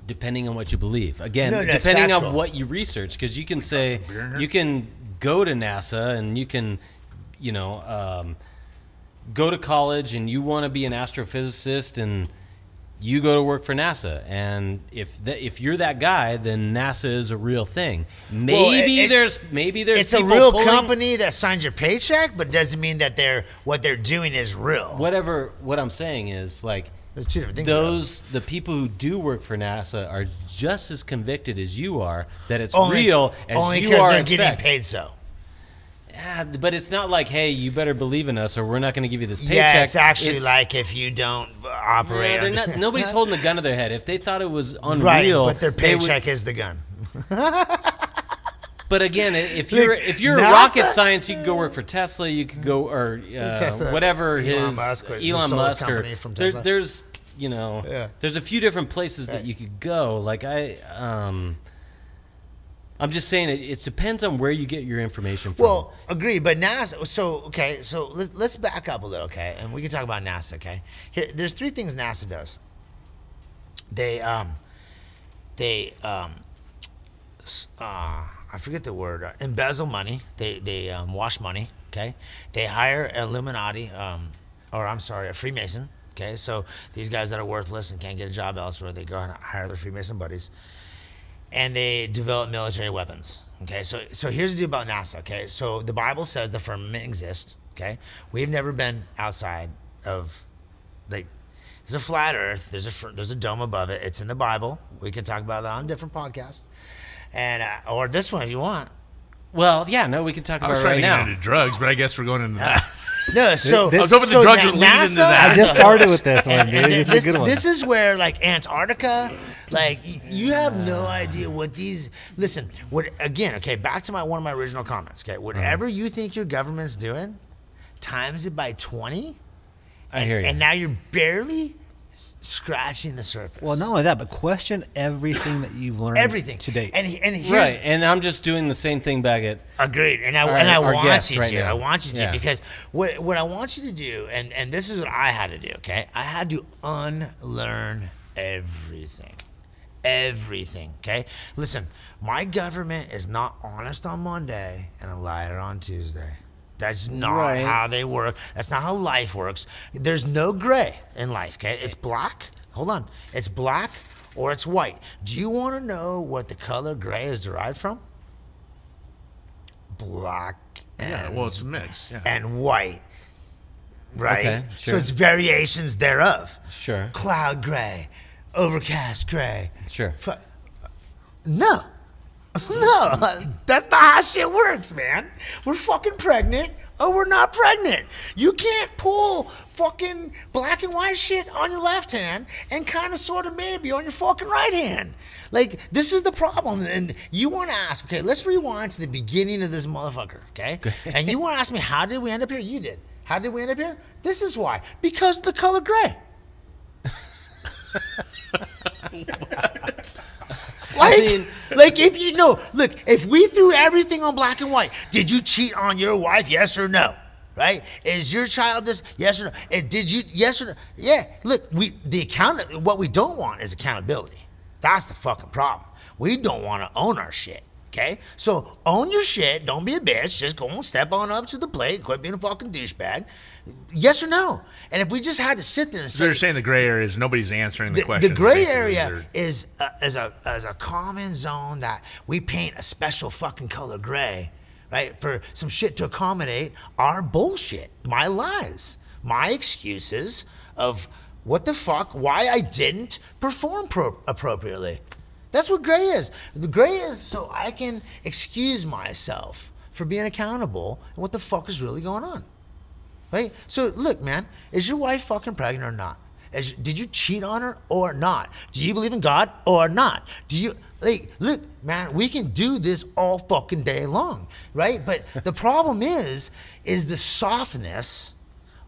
depending on what you believe. Again, No, depending factual. on what you research, because you can say you can go to NASA and you can, you know, um, go to college and you want to be an astrophysicist and you go to work for NASA. And if th- if you're that guy, then NASA is a real thing. Maybe it- it- there's maybe there's It's a real pulling- company that signs your paycheck, but doesn't mean that they're what they're doing is real. Whatever. What I'm saying is like There's two different things. though. those the people who do work for NASA are just as convicted as you are that it's only, real as only you because are they're getting fact. paid so. Yeah, but it's not like, hey, you better believe in us, or we're not going to give you this paycheck. Yeah, it's actually It's- like if you don't operate. Yeah, not, nobody's holding the gun to their head. If they thought it was unreal, right, but their they would- paycheck is the gun. But again, if you're Look, if you're a NASA rocket science, you could go work for Tesla. You could go or uh, Tesla, whatever Elon his Musk, or Elon Musk or company from there- there's you know Yeah. there's a few different places that you could go. Like I um, I'm just saying it. It depends on where you get your information from. Well, agree, but NASA. So okay, so let's let's back up a little, okay, and we can talk about NASA. Okay, here there's three things NASA does. They um, they um, uh, I forget the word. Uh, embezzle money. They they um, wash money. Okay, they hire Illuminati, um, or I'm sorry, a Freemason. Okay, so these guys that are worthless and can't get a job elsewhere, they go and hire their Freemason buddies and they develop military weapons. Okay, so so here's the deal about NASA. Okay, so the Bible says the firmament exists. Okay, we've never been outside of like There's a flat Earth. There's a there's a dome above it. It's in the Bible. We can talk about that on different podcasts, and uh, or this one if you want. Well, yeah, no, we can talk I about was it trying right to get now. into drugs, but I guess we're going into that. No, so I was hoping the drugs Na- would lead into NASA that. I as just started with this one, and- dude. and This is a good one. this is where like Antarctica, like you have no idea what these. Listen, what again? Okay, back to my one of my original comments. Okay, whatever Uh-huh. you think your government's doing, times it by twenty, I hear you. and now you're barely s- scratching the surface. Well, not only that, but question everything that you've learned everything to date. And he- and here's right, and I'm just doing the same thing back at. Agreed, and I Our- and I our want you right to. I want you to Yeah. because what what I want you to do, and and this is what I had to do. Okay, I had to unlearn everything, everything. Okay, listen, my government is not honest on Monday and a liar on Tuesday. That's not Right. how they work. That's not how life works. There's no gray in life. Okay, it's black. Hold on, it's black or it's white. Do you want to know what the color gray is derived from? black and, yeah, well, it's a mix. Yeah. and white. Right? Okay, sure. So it's variations thereof. Sure. Cloud gray, overcast gray. Sure. Fu- no. No, that's not how shit works, man. We're fucking pregnant or we're not pregnant. You can't pull fucking black and white shit on your left hand and kind of sort of maybe on your fucking right hand. Like, this is the problem. And you want to ask, okay, let's rewind to the beginning of this motherfucker, okay? and you want to ask me, how did we end up here? You did. How did we end up here? This is why. Because of the color gray. Like, mean- like if you know, look, if we threw everything on black and white, did you cheat on your wife? Yes or no? Right? Is your child this? Yes or no? And did you? Yes or no? Yeah. Look, we the account. What we don't want is accountability. That's the fucking problem. We don't want to own our shit. Okay, so own your shit. Don't be a bitch. Just go and step on up to the plate. Quit being a fucking douchebag. Yes or no? And if we just had to sit there and so say, you're saying the gray area is nobody's answering the, the, question. the gray area is a, is a is a common zone that we paint a special fucking color gray, right? For some shit to accommodate our bullshit, my lies, my excuses of what the fuck, why I didn't perform pro- appropriately. That's what gray is. The gray is so I can excuse myself for being accountable and what the fuck is really going on. Right? So look, man, is your wife fucking pregnant or not? Is, did you cheat on her or not? Do you believe in God or not? Do you like look, man, we can do this all fucking day long, right? But the problem is, is the softness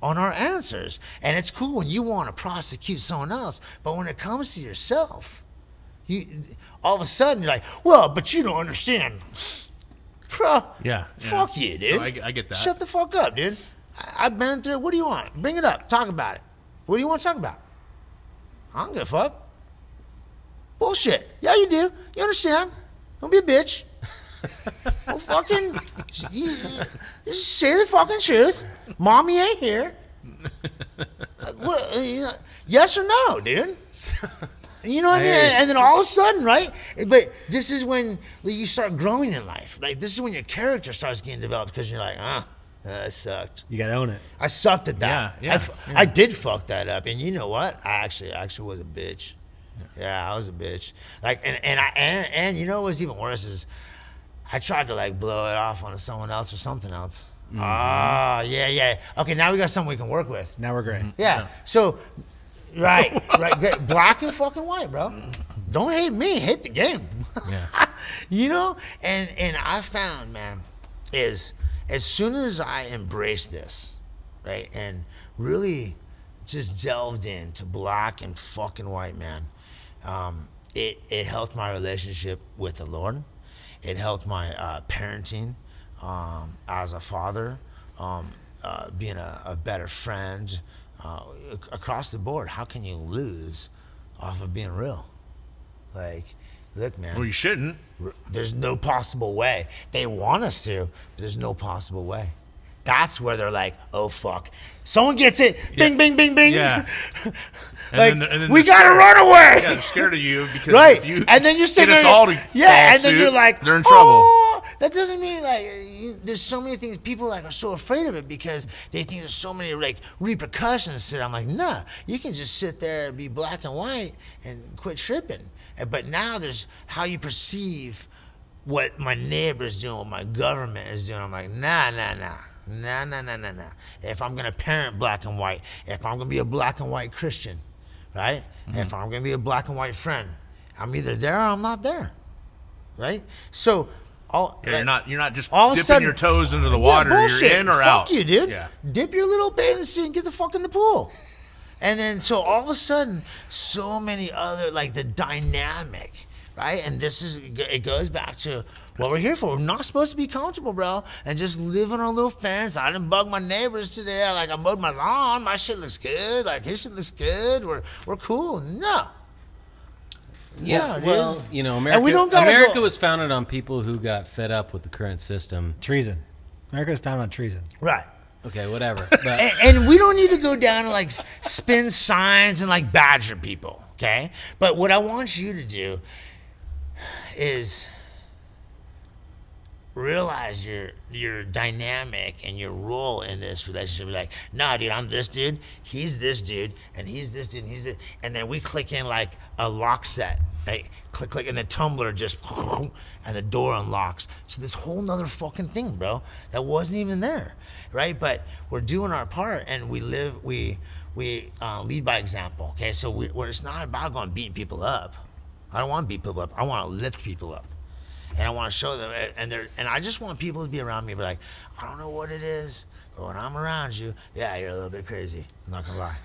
on our answers. And it's cool when you want to prosecute someone else, but when it comes to yourself, you all of a sudden you're like, well, but you don't understand. Yeah, yeah. fuck you, dude. No, I- I get that. Shut the fuck up, dude. I've been through it. What do you want? Bring it up. Talk about it. What do you want to talk about? I don't give a fuck. Bullshit. Yeah, you do. You understand? Don't be a bitch. well, fucking, you, you- say the fucking truth. Mommy ain't here. Uh, what, uh, you know, yes or no, dude? You know what I, I mean? And then all of a sudden, right? But this is when you start growing in life. Like this is when your character starts getting developed because you're like, ah, I sucked. you gotta own it. I sucked at that. Yeah, yeah, I, f- I did fuck that up, and you know what? I actually, I actually was a bitch. Yeah, I was a bitch. Like, and and I and, and you know what's even worse is, I tried to like blow it off on someone else or something else. Mm-hmm. Ah, yeah, yeah. Okay, now we got something we can work with. Now we're gray. Yeah. So, right, right, great. Black and fucking white, bro. Don't hate me. Hate the game. Yeah. you know, and and I found, man, is as soon as I embraced this, right, and really just delved into black and fucking white, man, um, it it helped my relationship with the Lord. It helped my uh, parenting um, as a father, um, uh, being a, a better friend uh, across the board. How can you lose off of being real? Like, look, man. Well, you shouldn't. There's no possible way. They want us to, but there's no possible way. That's where they're like, oh fuck. Someone gets it. Bing, bing, bing, bing. Yeah. And like, then and then we gotta scared. run away. Yeah, they're scared of you because right. if you and then you're sitting there, all to yeah, and then you're like, they're in trouble. "Oh, that doesn't mean like you, there's so many things people like are so afraid of it because they think there's so many like repercussions to it. I'm like, nah, you can just sit there and be black and white and quit tripping. But now there's how you perceive what my neighbor's doing, what my government is doing. I'm like, nah, nah, nah. Nah, nah, nah, nah, nah. If I'm gonna parent black and white, if I'm gonna be a black and white Christian, right? Mm-hmm. If I'm gonna be a black and white friend, I'm either there or I'm not there, right? So, all Yeah, you're not you're not just all dipping sudden- your toes into the Yeah, water. bullshit. You're in or Fuck out. you, dude. Yeah. Dip your little bathing suit and get the fuck in the pool. And then so all of a sudden, so many other like the dynamic, right? And this is it goes back to what we're here for. We're not supposed to be comfortable, bro, and just live on our little fence. I didn't bug my neighbors today. Like I mowed my lawn. My shit looks good. Like his shit looks good. We're we're cool. No. Yeah, dude. well, you know, America, And we don't America go- was founded on people who got fed up with the current system. Treason. America is founded on treason. Right. Okay, whatever. But and, and we don't need to go down and like spin signs and like badger people, okay? But what I want you to do is realize your your dynamic and your role in this relationship. Be like, nah, dude, I'm this dude, he's this dude, and he's this dude, and he's this, and then we click in like a lock set. Like click click and the tumbler just and the door unlocks. So this whole nother fucking thing, bro, that wasn't even there. Right? But we're doing our part and we live we we uh, lead by example. Okay, so we, it's not about going beating people up. I don't want to beat people up. I want to lift people up and I want to show them. And they're and I just want people to be around me, be like, I don't know what it is, but when I'm around you, yeah, you're a little bit crazy. I'm not gonna lie.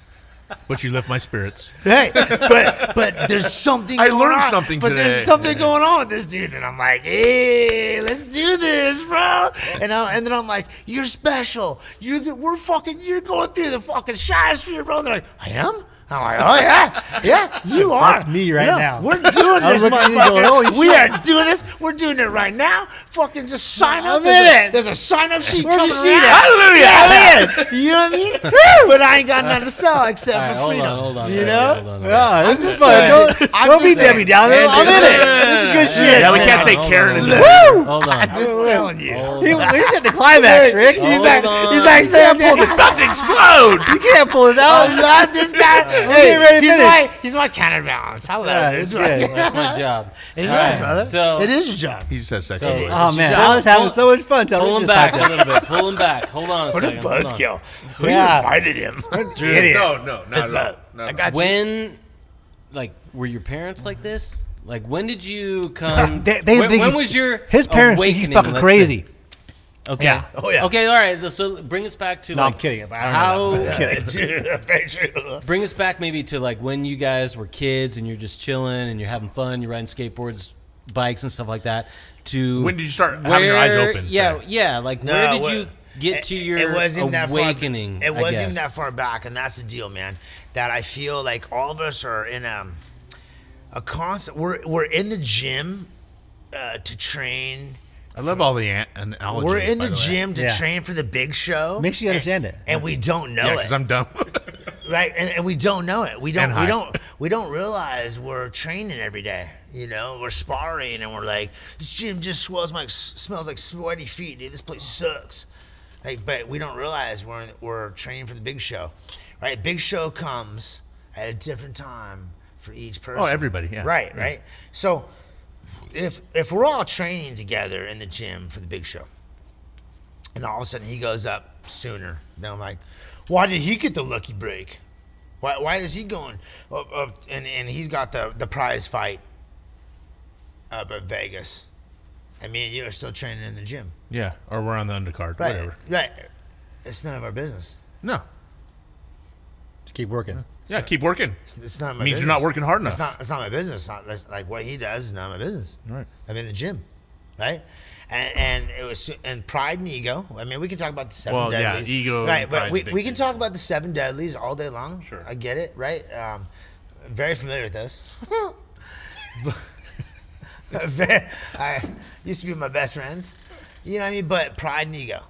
But you lift my spirits. Hey, but but there's something. I going learned on. something But today. there's something going on with this dude, and I'm like, hey, let's do this, bro. And I, and then I'm like, you're special. You're we're fucking. You're going through the fucking stratosphere, bro. And they're like, I am. I'm like, oh yeah, yeah, you are. That's me right Yeah, now. We're doing this, was looking at you motherfucker. going, we shit. are doing this. We're doing it right now. Fucking just sign up. I'm There's in a- it. There's a sign up sheet Where's coming the sheet around. at? Hallelujah. Hallelujah. You know what I mean? but I ain't got nothing to sell except all right, for hold freedom. on, hold on. You all right, know? hold on, hold. Yeah, this is fun. Don't, I'm don't be saying. Debbie Downer. I'm in it. This is good shit. Yeah, we can't say Karen on, in hold on. Hold on. I'm just telling you. Hold He, on. he's at the climax, Rick. He's like, he's like, Sam, pull this about to explode. You can't pull this out. I love this guy. Getting hey, ready he's my, he's my counterbalance. I love Yeah, this. it's good. That's my job. And All yeah, right, brother. so- it is your job. He says sex. So- words. Oh man, Pull- I was having so much fun. Telling Pull him back a little bit. Pull him back. Hold on a What a second. hold on. buzzkill. Who Yeah. invited him? no, no, not at all. No, I no. got you. When, like, were your parents like this? Like, when did you come? They, they when, think when was your his parents think he's fucking crazy. say? Okay. Yeah. Oh, yeah. Okay. All right. So bring us back to No, I'm like kidding. I don't how. know that. Very true. Bring us back maybe to like when you guys were kids and you're just chilling and you're having fun. You're riding skateboards, bikes, and stuff like that. To When did you start having your eyes where- open, Yeah. say? Yeah. Like No, where did what- you get to your it wasn't that far- awakening? it wasn't even guess? that far back, and that's the deal, man. That I feel like all of us are in a a constant. We're we're in the gym uh, to train. I love all the an- analogies. We're in by the way. gym to Yeah. train for the big show. Makes you understand it. and we don't know Yeah, it. because I'm dumb. right and, and we don't know it we don't And we high. don't we don't realize we're training every day you know we're sparring and we're like this gym just smells like smells like sweaty feet dude this place sucks like but we don't realize we're we're training for the big show right big show comes at a different time for each person Oh, everybody, yeah. right Yeah. right so if if we're all training together in the gym for the big show and all of a sudden he goes up sooner. Then I'm like, why did he get the lucky break? Why, why is he going up, up and, and he's got the, the prize fight up at Vegas? And me and you are still training in the gym. yeah, or we're on the undercard. Right. Whatever. Right. It's none of our business. No. Just keep working. Yeah, keep working. It's, it's not my Means business. you're not working hard enough. It's not, it's not my business. It's not, that's like what he does is not my business. Right. I'm in the gym. Right? And, and it was and pride and ego. I mean, we can talk about the seven Well, yeah, deadlies. ego Right, but we, we can thing. talk about the seven deadlies all day long. Sure. I get it. Right. Um, very familiar with this. Very- I used to be my best friends. You know what I mean? But pride and ego,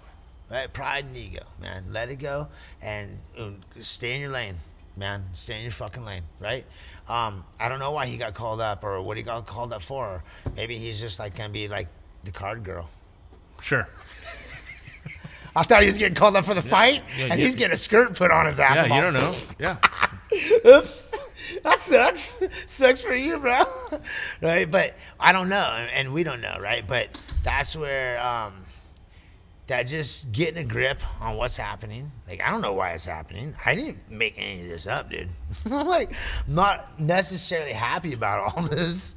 right? Pride and ego, man. Let it go and um, stay in your lane, man. Stay in your fucking lane, right? Um, I don't know why he got called up or what he got called up for. Maybe he's just like gonna be like the card girl, Sure. I thought he was getting called up for the fight, Yeah, and you- he's getting a skirt put on his ass. Yeah, you all, don't know. Yeah. Oops. That sucks. Sucks for you, bro. right? But I don't know, and we don't know, right? But that's where um, that just getting a grip on what's happening. Like I don't know why it's happening. I didn't make any of this up, dude. I'm like not necessarily happy about all this.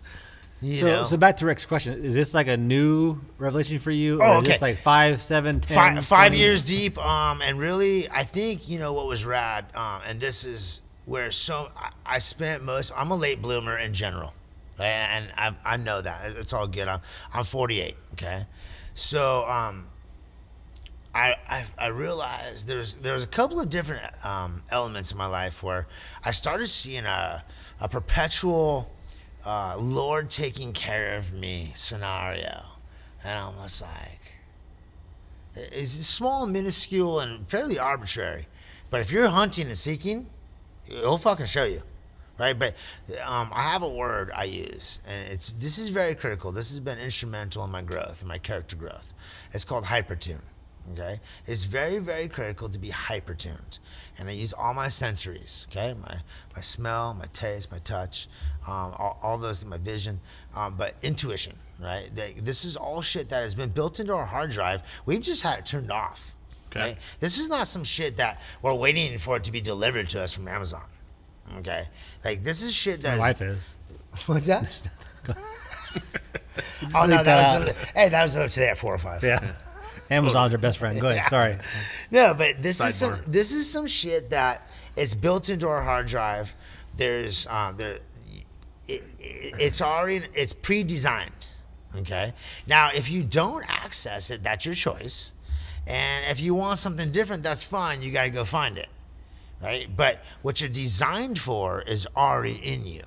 You So, know, so back to Rick's question: Is this like a new revelation for you, or Oh, is this like five, seven, ten, five, five years deep um and really i think you know what was rad um and this is where so i, I spent most i'm a late bloomer in general right? and i, I know that It's- it's all good i'm, I'm 48 okay so um I, I, I realized there's there's a couple of different um, elements in my life where I started seeing a, a perpetual uh, Lord taking care of me scenario, and I'm just like, it's small, minuscule, and fairly arbitrary. But if you're hunting and seeking, he'll fucking show you, right? But um, I have a word I use, and it's this is very critical. This has been instrumental in my growth, in my character growth. It's called hypertune. Okay, it's very very critical to be hypertuned, and I use all my sensories. Okay, my my smell, my taste, my touch, um, all, all those, my vision, um, but intuition. Right, They- this is all shit that has been built into our hard drive. We've just had it turned off. Okay. Right? This is not some shit that we're waiting for it to be delivered to us from Amazon. Okay, like this is shit My that wife is. What's that? oh no, that that was hey, that was today at four or five. Yeah. Amazon's our best friend. Go ahead. Yeah. Sorry. No, but this is some Sidebar. this is some shit that it's built into our hard drive. There's um, there, it, it, it's already it's pre-designed. Okay. Now, if you don't access it, that's your choice. And if you want something different, that's fine. You got to go find it. Right. But what you're designed for is already in you.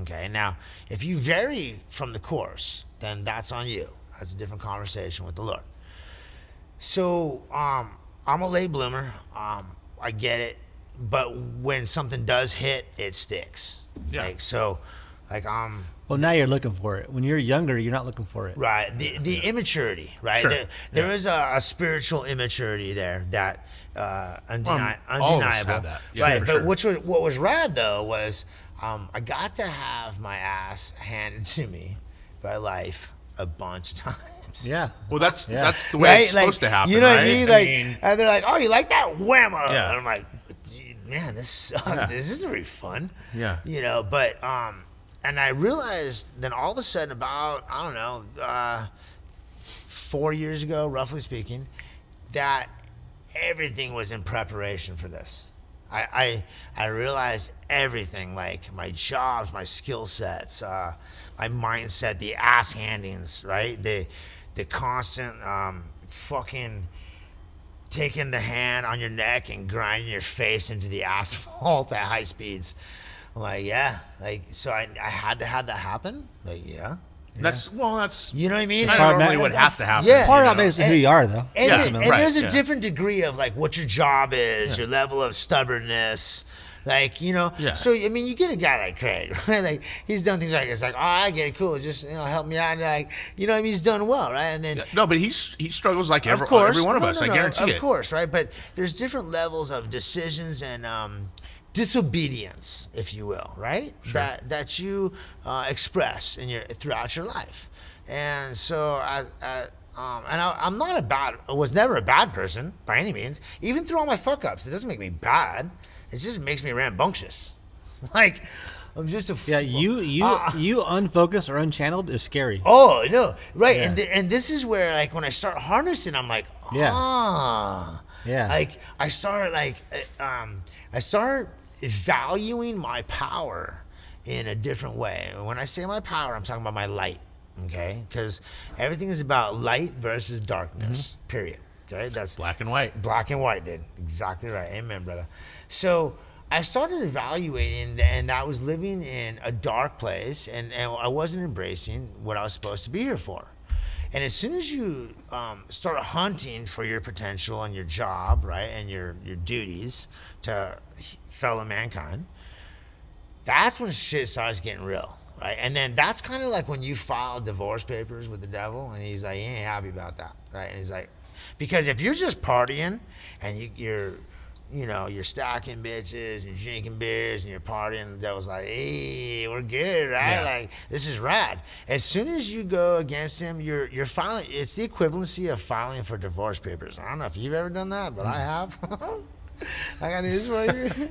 Okay. Now, if you vary from the course, then that's on you. That's a different conversation with the Lord. So, um, I'm a late bloomer. Um, I get it, but when something does hit, it sticks. Yeah. Like so, like um, Well, now you're looking for it. When you're younger, you're not looking for it. right the the immaturity, right? Sure. There, there is a, a spiritual immaturity there that uh, undeni- Well, all of us undeniable, have that. Yeah, right? for But sure. which was what was rad though was um, I got to have my ass handed to me by life a bunch of times. Yeah. Well, that's Yeah. that's the way it's Like, supposed to happen. You know what right? I mean? Like, and they're like, "Oh, you like that whammo?" Yeah. And I'm like, "Gee, "Man, this sucks. This isn't very fun." Yeah. You know, but um, and I realized then all of a sudden about I don't know, uh, four years ago, roughly speaking, that everything was in preparation for this. I, I, I realized everything like my jobs, my skill sets, uh, my mindset, the ass handings, right? The, the constant um, fucking taking the hand on your neck and grinding your face into the asphalt at high speeds. I'm like, yeah, like so I, I had to have that happen. Like, yeah, That's well, that's you know what I mean? kind part of of normally what has to happen. Yeah. Part you of that know? makes it who you are, though. And, Yeah, and right, there's a yeah. different degree of like what your job is, your level of stubbornness. Like, you know, Yeah. so I mean, you get a guy like Craig, right? Like, he's done things like it's like, oh, I get it, cool, just you know, help me out, and like, you know, I mean, he's done well, right? And then, No, but he's he struggles like every, course, every one of no, us. no, I guarantee of it. Of course, right? But there's different levels of decisions and um, disobedience, if you will, right? Sure. That that you uh, express in your throughout your life, and so I. I um, and I, I'm not a bad, I was never a bad person by any means. Even through all my fuck ups, it doesn't make me bad. It just makes me rambunctious. Like, I'm just a Yeah, you you Ah. you unfocused or unchanneled is scary. Oh no, right, Yeah. and th- and this is where like when I start harnessing, I'm like, Yeah. ah, Yeah. Like I start like uh, um, I start valuing my power in a different way. And when I say my power, I'm talking about my light. Okay, because everything is about light versus darkness. Period. Okay, that's Black and white. Black and white, dude. Exactly right. Amen, brother. So I started evaluating, and I was living in a dark place, and, and I wasn't embracing what I was supposed to be here for. And as soon as you um, start hunting for your potential and your job, right, and your, your duties to fellow mankind, that's when shit starts getting real, right? And then that's kind of like when you file divorce papers with the devil, and he's like, he ain't happy about that, right? And he's like, because if you're just partying and you, you're, you know, you're stacking bitches and drinking beers and you're partying, the devil's like, hey, we're good, right? Yeah. Like this is rad. As soon as you go against him, you're you're filing. It's the equivalency of filing for divorce papers. I don't know if you've ever done that, but I mm. have. I got news for you.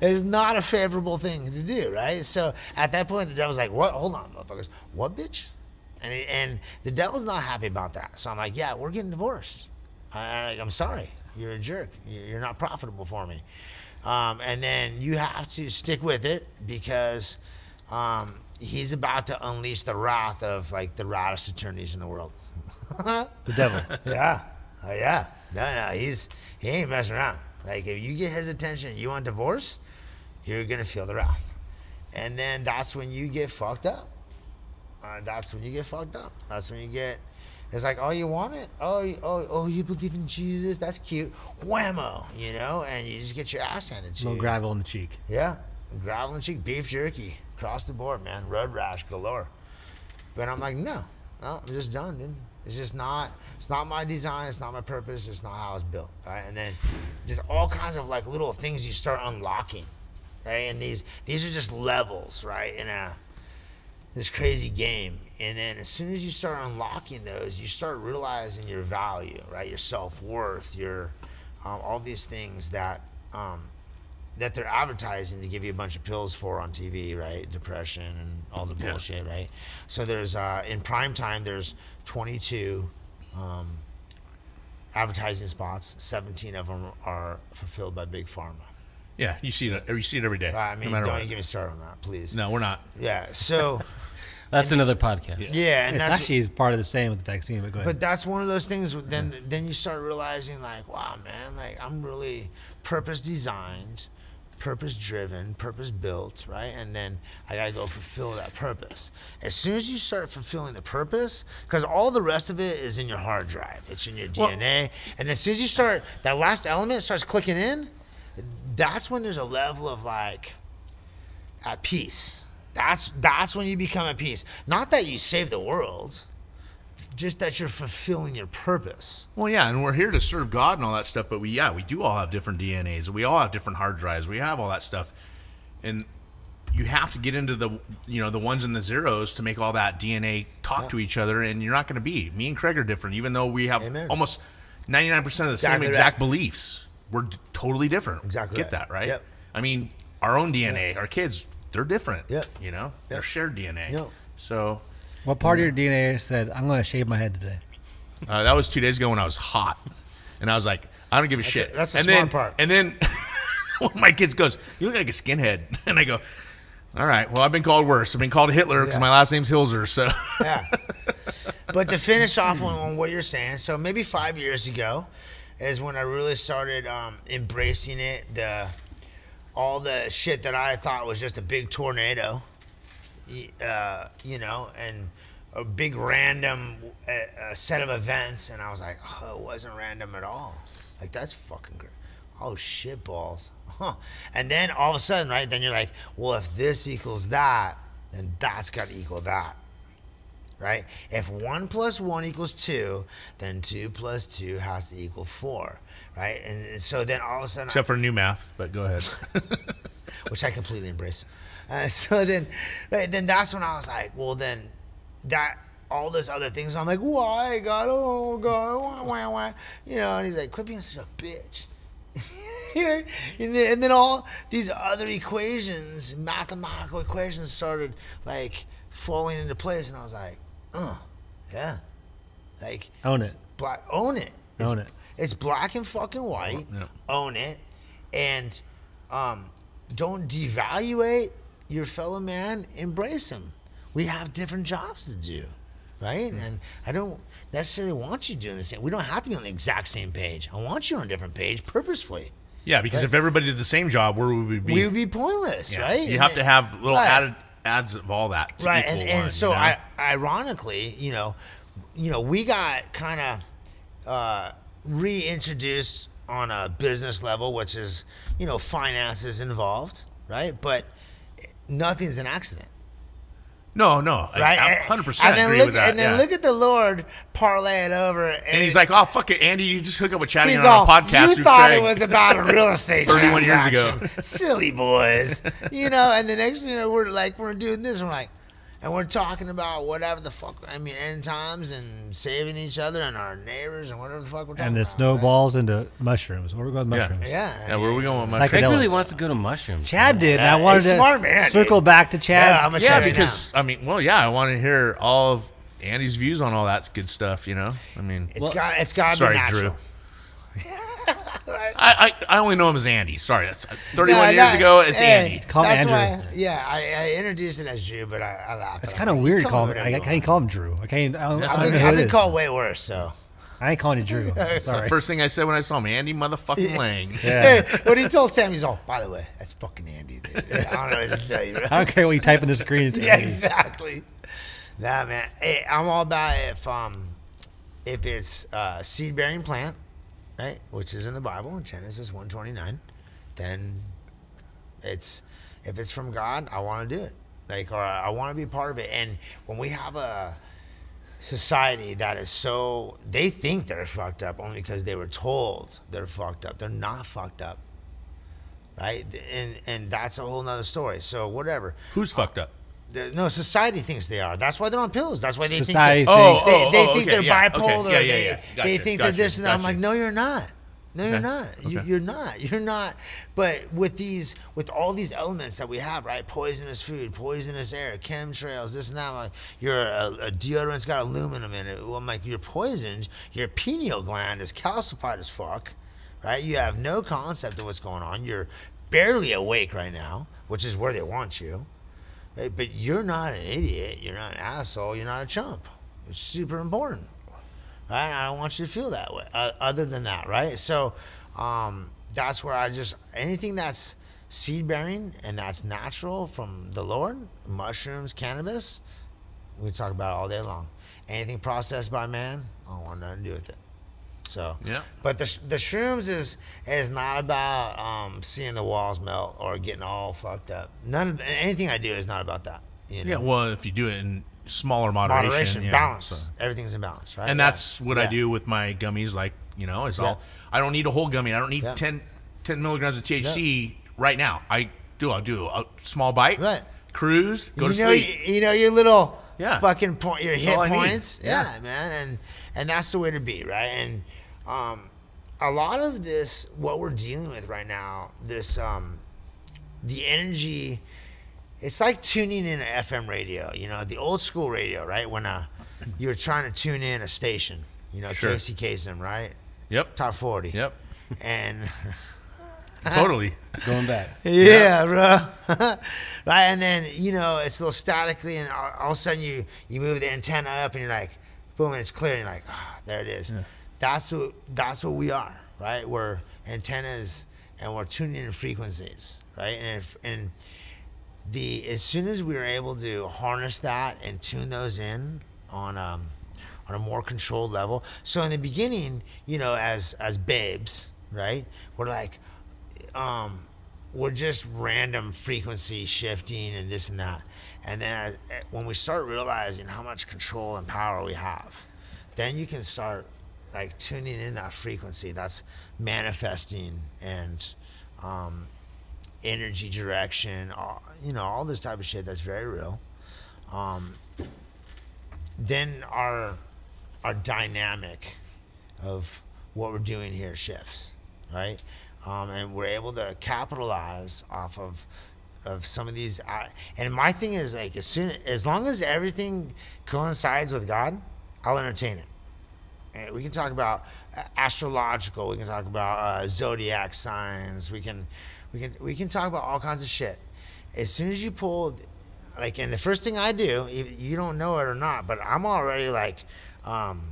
It's not a favorable thing to do, right? So at that point, the devil's like, "What? Hold on, motherfuckers. What, bitch?" And and the devil's not happy about that. So I'm like, "Yeah, we're getting divorced. I, I'm sorry. You're a jerk. You- You're not profitable for me." Um, and then you have to stick with it because um, he's about to unleash the wrath of like the raddest attorneys in the world. The devil. Yeah. Oh yeah. No, no, he's he ain't messing around. Like if you get his attention, you want divorce, you're gonna feel the wrath, and then that's when you get fucked up. Uh, that's when you get fucked up. That's when you get. It's like, oh, you want it? Oh, you- oh, oh, you believe in Jesus? That's cute. Whammo, you know, and you just get your ass handed to little you. gravel in the cheek. Yeah, gravel in the cheek, beef jerky, across the board, man. Road rash galore. But I'm like, no, no, I'm just done, dude. It's just not. It's not my design. It's not my purpose. It's not how it's built. Right? And then just all kinds of like little things you start unlocking, right? And these these are just levels, right? In a this crazy game. And then as soon as you start unlocking those, you start realizing your value, right? Your self worth, your um, all these things that um, that they're advertising to give you a bunch of pills for on TV, right? Depression and all the Yeah. bullshit, right? So there's uh, in prime time there's 22 um, advertising spots. 17 of them are fulfilled by big pharma. Yeah, you see it. You see it every day. Right? I mean, no matter don't what. even get me started on that, please. No, we're not. Yeah. So That's another podcast. yeah, and It's that's actually is part of the same with the vaccine, but go ahead. But that's one of those things. Then then you start realizing like, wow, man, like I'm really purpose designed, purpose driven, purpose built, right? And then I gotta go fulfill that purpose. As soon as you start fulfilling the purpose, because all the rest of it is in your hard drive, it's in your Well- DNA. and as soon as you start, that last element starts clicking in. That's when there's a level of like at peace. That's that's when you become at peace. Not that you save the world, just that you're fulfilling your purpose. Well, yeah, and we're here to serve God and all that stuff, but we, yeah, we do all have different DNAs. We all have different hard drives. We have all that stuff, and you have to get into the, you know, the ones and the zeros to make all that DNA talk to each other. And you're not going to be. Me and Craig are different, even though we have Amen. almost 99 percent of the Exactly same exact right. beliefs. We're d- totally different. Exactly Get right. that right? Yep. I mean, our own DNA, our kids, they're different. Yep. You know, they're shared DNA. Yep. So what part of your DNA said, I'm going to shave my head today? Uh, that was two days ago when I was hot, and I was like, I don't give a shit. that's the and smart then, part. And then one of my kids goes, "You look like a skinhead," and I go, "All right, well, I've been called worse. I've been called Hitler because Yeah. my last name's Hilzer." So Yeah. but to finish off on, on what you're saying, so maybe five years ago is when I really started um, embracing it. The all the shit that I thought was just a big tornado, uh, you know, and a big random uh, set of events, and I was like, oh, it wasn't random at all. Like that's fucking great. Oh shit balls. Huh. And then all of a sudden, right? Then you're like, well, if this equals that, then that's got to equal that right? If one plus one equals two, then two plus two has to equal four, right? And, and so then all of a sudden, except for new math, but go ahead. which I completely embrace. Uh, so then, right, then that's when I was like, well, then that all this other things. I'm like, why God? Oh God, why, why, why? You know, and he's like, quit being such a bitch. You know, and, then, and then all these other equations, mathematical equations, started like falling into place, and I was like, oh, yeah, like Own it. black own it. It's- Own it. it's black and fucking white. Yeah. own it. And um, don't devaluate your fellow man. Embrace him. We have different jobs to do right? And i don't necessarily want you doing the same. We don't have to be on the exact same page. I want you on a different page purposefully. Yeah, because if everybody did the same job, where would we be? we would be pointless Yeah. right? You And have then- to have little Right. added adds of all that. To right and, and one, so you know? I, ironically you know you know we got kind of uh, reintroduced on a business level which is you know finances involved right but nothing's an accident No, no, right? I, And- 100 And percent then agree look, with that. and then yeah. look at the Lord parlay it over, and, and he's like, "Oh fuck it, Andy, you just hook up with He's on all, a podcast." you thought Craig." it was about a real estate 31 years ago. Silly boys. You know, and the next thing you know, we're like, we're doing this. And We're like, and we're talking about whatever the fuck, I mean, end times and saving each other and our neighbors and whatever the fuck we're talking And the about. snowballs into mushrooms. Where are we going with mushrooms? Right? Yeah. yeah, where are we going with mushrooms? Psych- Craig really wants to go to mushrooms. Chad did. and Yeah, I wanted to smart man, circle dude. back to Chad. Yeah, I'm a Yeah, Check it because I mean, well, yeah, I want to hear all of Andy's views on all that good stuff. You know, I mean, It's got it's got to be sorry, natural. Drew. I, I I only know him as Andy. Sorry, that's 31 No, years no, ago. It's hey, Andy. Call him Andrew. Why, yeah, I, I introduced it as Drew, but I, I laughed. It's kind of weird you to call him. whatever I you can't call him Drew. I can't. I don't, I I've been, I've been called way worse. So, I ain't calling you Drew. The Sorry. first thing I said when I saw him, Andy motherfucking Lang. hey, when he told Sam, he's all, by the way, that's fucking Andy. Dude. I don't know what to tell you. Right? I don't care what you type in the screen. It's yeah, Andy. exactly. Nah, man. Hey, I'm all about if um if it's uh, seed bearing plant, right, which is in the Bible in Genesis 129, then it's if it's from God, I want to do it. Like, or I want to be part of it. And when we have a society that is so they think they're fucked up only because they were told they're fucked up. They're not fucked up. Right? And and that's a whole nother story. So whatever. Who's fucked up? The- no, society thinks they are. That's why they're on pills. That's why they Society think they're, thinks- they, Oh, oh, oh they oh, think okay, they're yeah, okay, bipolar. yeah, yeah, they, yeah. Gotcha, think they're gotcha, this and that. I'm like, no, you're not. No, you're Okay, not. You, okay. you're not. You're not. But with these, with all these elements that we have, right? Poisonous food, poisonous air, chemtrails, this and that. I'm like, your a, a deodorant's got aluminum in it. Well, I'm like, you're poisoned. Your pineal gland is calcified as fuck, right? You have no concept of what's going on. You're barely awake right now, which is where they want you. But you're not an idiot. You're not an asshole. You're not a chump. It's super important right? I don't want you to feel that way. Uh, other than that, right? So um, that's where I just anything that's seed bearing and that's natural from the Lord, mushrooms, cannabis, we talk about all day long. Anything processed by man, I don't want nothing to do with it. So Yeah. but the the shrooms is is not about um, seeing the walls melt or getting all fucked up. None of anything I do is not about that. You know? Yeah, well, if you do it in smaller moderation, moderation, yeah, balance. so- Everything's in balance, right? And Yeah. that's what I do with my gummies. Like you know, is Yeah. all I don't need a whole gummy. I don't need Yeah. 10, 10 milligrams of THC right now. I do. I'll do a small bite, Right. Cruise, go you to know, sleep. You, you know your little Yeah. fucking point, your hit all I need. points. Yeah. Yeah. man, and and that's the way to be, right? And um, a lot of this, what we're dealing with right now, this um, the energy. It's like tuning in an FM radio, you know, the old school radio, right? When uh, you're trying to tune in a station, you know, Sure. Casey Kasem, right? Yep. Top 40. Yep. And totally. Going back. Yeah, bro. right, and then you know it's a little statically, and all, all of a sudden you you move the antenna up, and you're like, boom, and it's clear, and you're like, ah, there it is. That's what that's what we are, right? We're antennas, and we're tuning in frequencies, right? And if and the as soon as we are able to harness that and tune those in on um on a more controlled level. So in the beginning, you know, as as babes, right? We're like, um, we're just random frequency shifting and this and that. And then as, when we start realizing how much control and power we have, then you can start like tuning in that frequency that's manifesting and um, energy direction, all, you know, all this type of shit that's very real. Um, then our our dynamic of what we're doing here shifts, right? Um, and we're able to capitalize off of of some of these. Uh, and my thing is like as soon as long as everything coincides with God, I'll entertain it. We can talk about uh, astrological. We can talk about uh, zodiac signs. We can, we can, we can talk about all kinds of shit. As soon as you pull, like, and the first thing I do, you don't know it or not, but I'm already like um,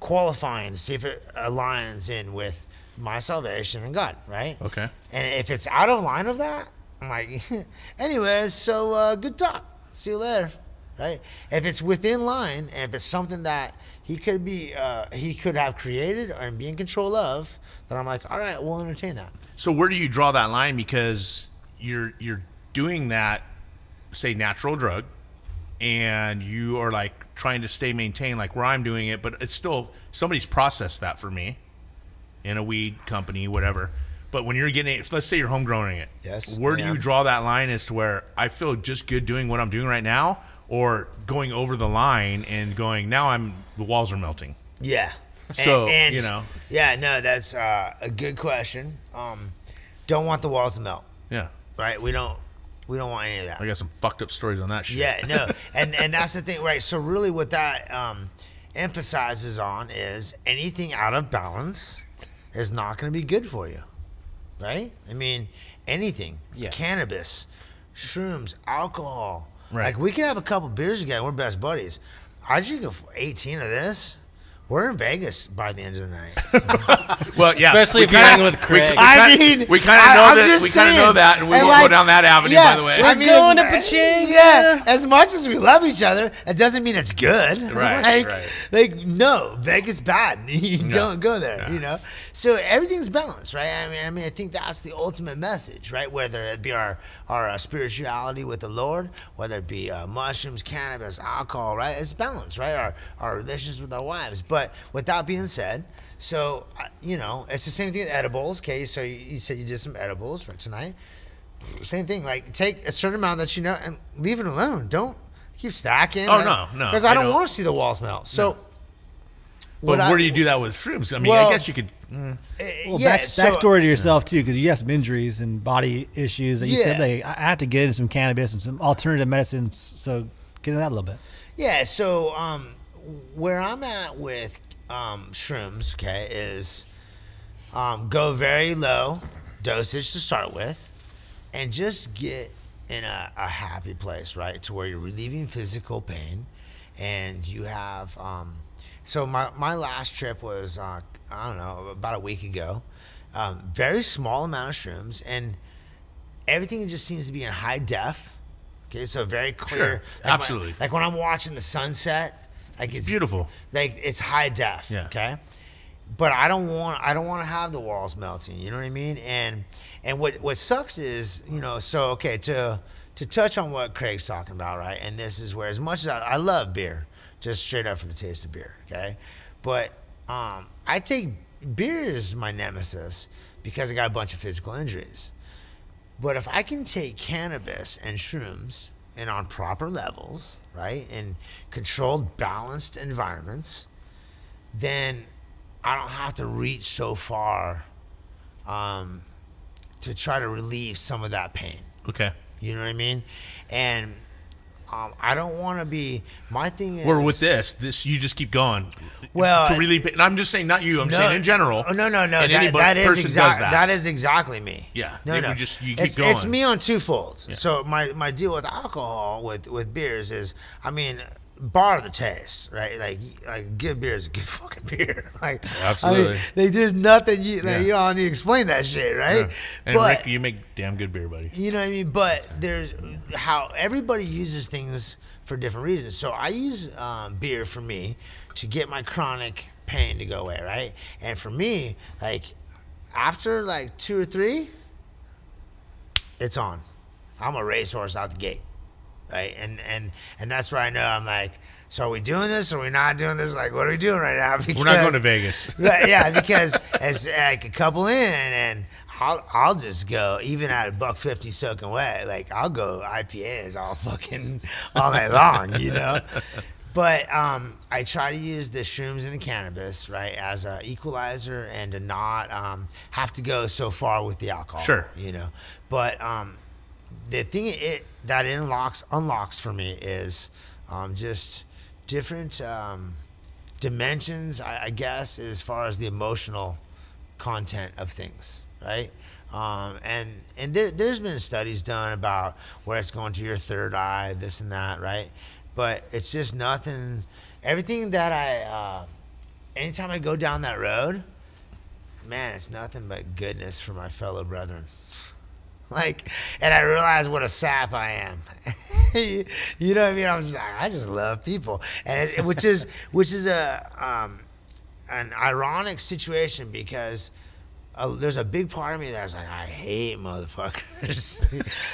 qualifying to see if it aligns in with my salvation and God, right? Okay. And if it's out of line of that, I'm like, anyways, so uh, good talk. See you later, right? If it's within line, and if it's something that he could be, uh, he could have created and be in control of, then I'm like, all right, we'll entertain that. So where do you draw that line? Because you're you're doing that, say, natural drug, and you are like trying to stay maintained like where I'm doing it, but it's still somebody's processed that for me in a weed company, whatever. But when you're getting it, let's say you're homegrowing it. Yes, Where do you draw that line as to where I feel just good doing what I'm doing right now, or going over the line and going now I'm the walls are melting. Yeah. So, you know. Yeah, no, that's uh, a good question. Um, don't want the walls to melt, Yeah, right? We don't. We don't want any of that. I got some fucked up stories on that shit. Yeah, no, and and that's the thing, right? So really, what that um, emphasizes on is anything out of balance is not going to be good for you, right? I mean, anything, Yeah. cannabis, shrooms, alcohol. Right. Like we can have a couple beers together. We're best buddies. I drink eighteen of this. We're in Vegas by the end of the night. Well, yeah, Especially we if you're kinda- hanging with we- Craig. We, I kinda- mean, we kind of know I'm that. We kind of know that, and we And won't go down that avenue. yeah, by the way, I We're mean, going as- to Pachanga. Yeah, as much as we love each other, it doesn't mean it's good. Right, like, right. like no, Vegas bad. You don't go there. Yeah. You know, so everything's balanced, right? I mean, I mean, I think that's the ultimate message, right? Whether it be our our uh, spirituality with the Lord, whether it be uh, mushrooms, cannabis, alcohol, right? It's balanced, right? Our our relationships with our wives. But with that being said. So, you know, it's the same thing with edibles. Okay, so you, you said you did some edibles for tonight same thing. Like take a certain amount that you know and leave it alone. Don't keep stacking. Oh, no, no, Because I I don't don't- want to see the walls melt. So, but what I- where do you do that with shrooms? I mean, Well- I guess you could. uh, Well, yeah, back, so- backstory to yourself too, because you have some injuries and body issues that you said Yeah. they I I have to get in some cannabis and some alternative medicines. So get into that a little bit. Yeah. So, um, where I'm at with um, shrooms, okay, is um, go very low dosage to start with, and just get in a, a happy place, right, to where you're relieving physical pain, and you have. Um, so my my last trip was uh, I don't know about a week ago. Um, very small amount of shrooms, and everything just seems to be in high def. Okay, so very clear. Sure, Like when- absolutely. like when I'm watching the sunset, like it's, beautiful. Like it's high def. Yeah. Okay. But I don't want I don't want to have the walls melting. You know what I mean? And and what what sucks is you know so okay to to touch on what Craig's talking about right. And this is where as much as I, I love beer, just straight up for the taste of beer. Okay. But um, I take beer is my nemesis because I got a bunch of physical injuries. But if I can take cannabis and shrooms and on proper levels, right, in controlled, balanced environments, then I don't have to reach so far um, to try to relieve some of that pain. Okay. You know what I mean? And um, I don't want to be. My thing is. Or with this, this you just keep going. Well, to relieve. And I'm just saying, not you. I'm saying in general. Oh, no, no, no. And that, anybody that is exactly does that. that is exactly me. Yeah, No, no. just- you keep it's, it's me on two folds. So my my deal with alcohol with with beers is, I mean. Bar the taste, right? Like, like good beer is a good fucking beer. Like, I Absolutely. mean, like, there's nothing you, like, Yeah. you don't need to explain that shit, right? Yeah. And but Rick, you make damn good beer, buddy. you know what I mean? But there's how everybody uses things for different reasons. So I use um, beer for me to get my chronic pain to go away, right? And for me, like after like two or three, it's on. I'm a racehorse out the gate, right? And and and that's where I know I'm like, so are we doing this? Or are we not doing this? Like, what are we doing right now? We're not going to Vegas. Yeah, because as like a couple in, and I'll I'll just go even at a buck fifty soaking wet. Like I'll go IPAs all fucking all night long, you know. But um, I try to use the shrooms and the cannabis right as a equalizer and to not um, have to go so far with the alcohol. Sure. you know. But um, the thing it that unlocks unlocks for me is um, just different um, dimensions, I, I guess, as far as the emotional content of things, right? Um, and and there, there's been studies done about where it's going to your third eye, this and that, right? But it's just nothing. Everything that I, uh, anytime I go down that road, man, it's nothing but goodness for my fellow brethren. Like, and I realize what a sap I am. you know what I mean? I'm just, like, I just love people, and it, which is which is a um, an ironic situation because a, there's a big part of me that's like, I hate motherfuckers.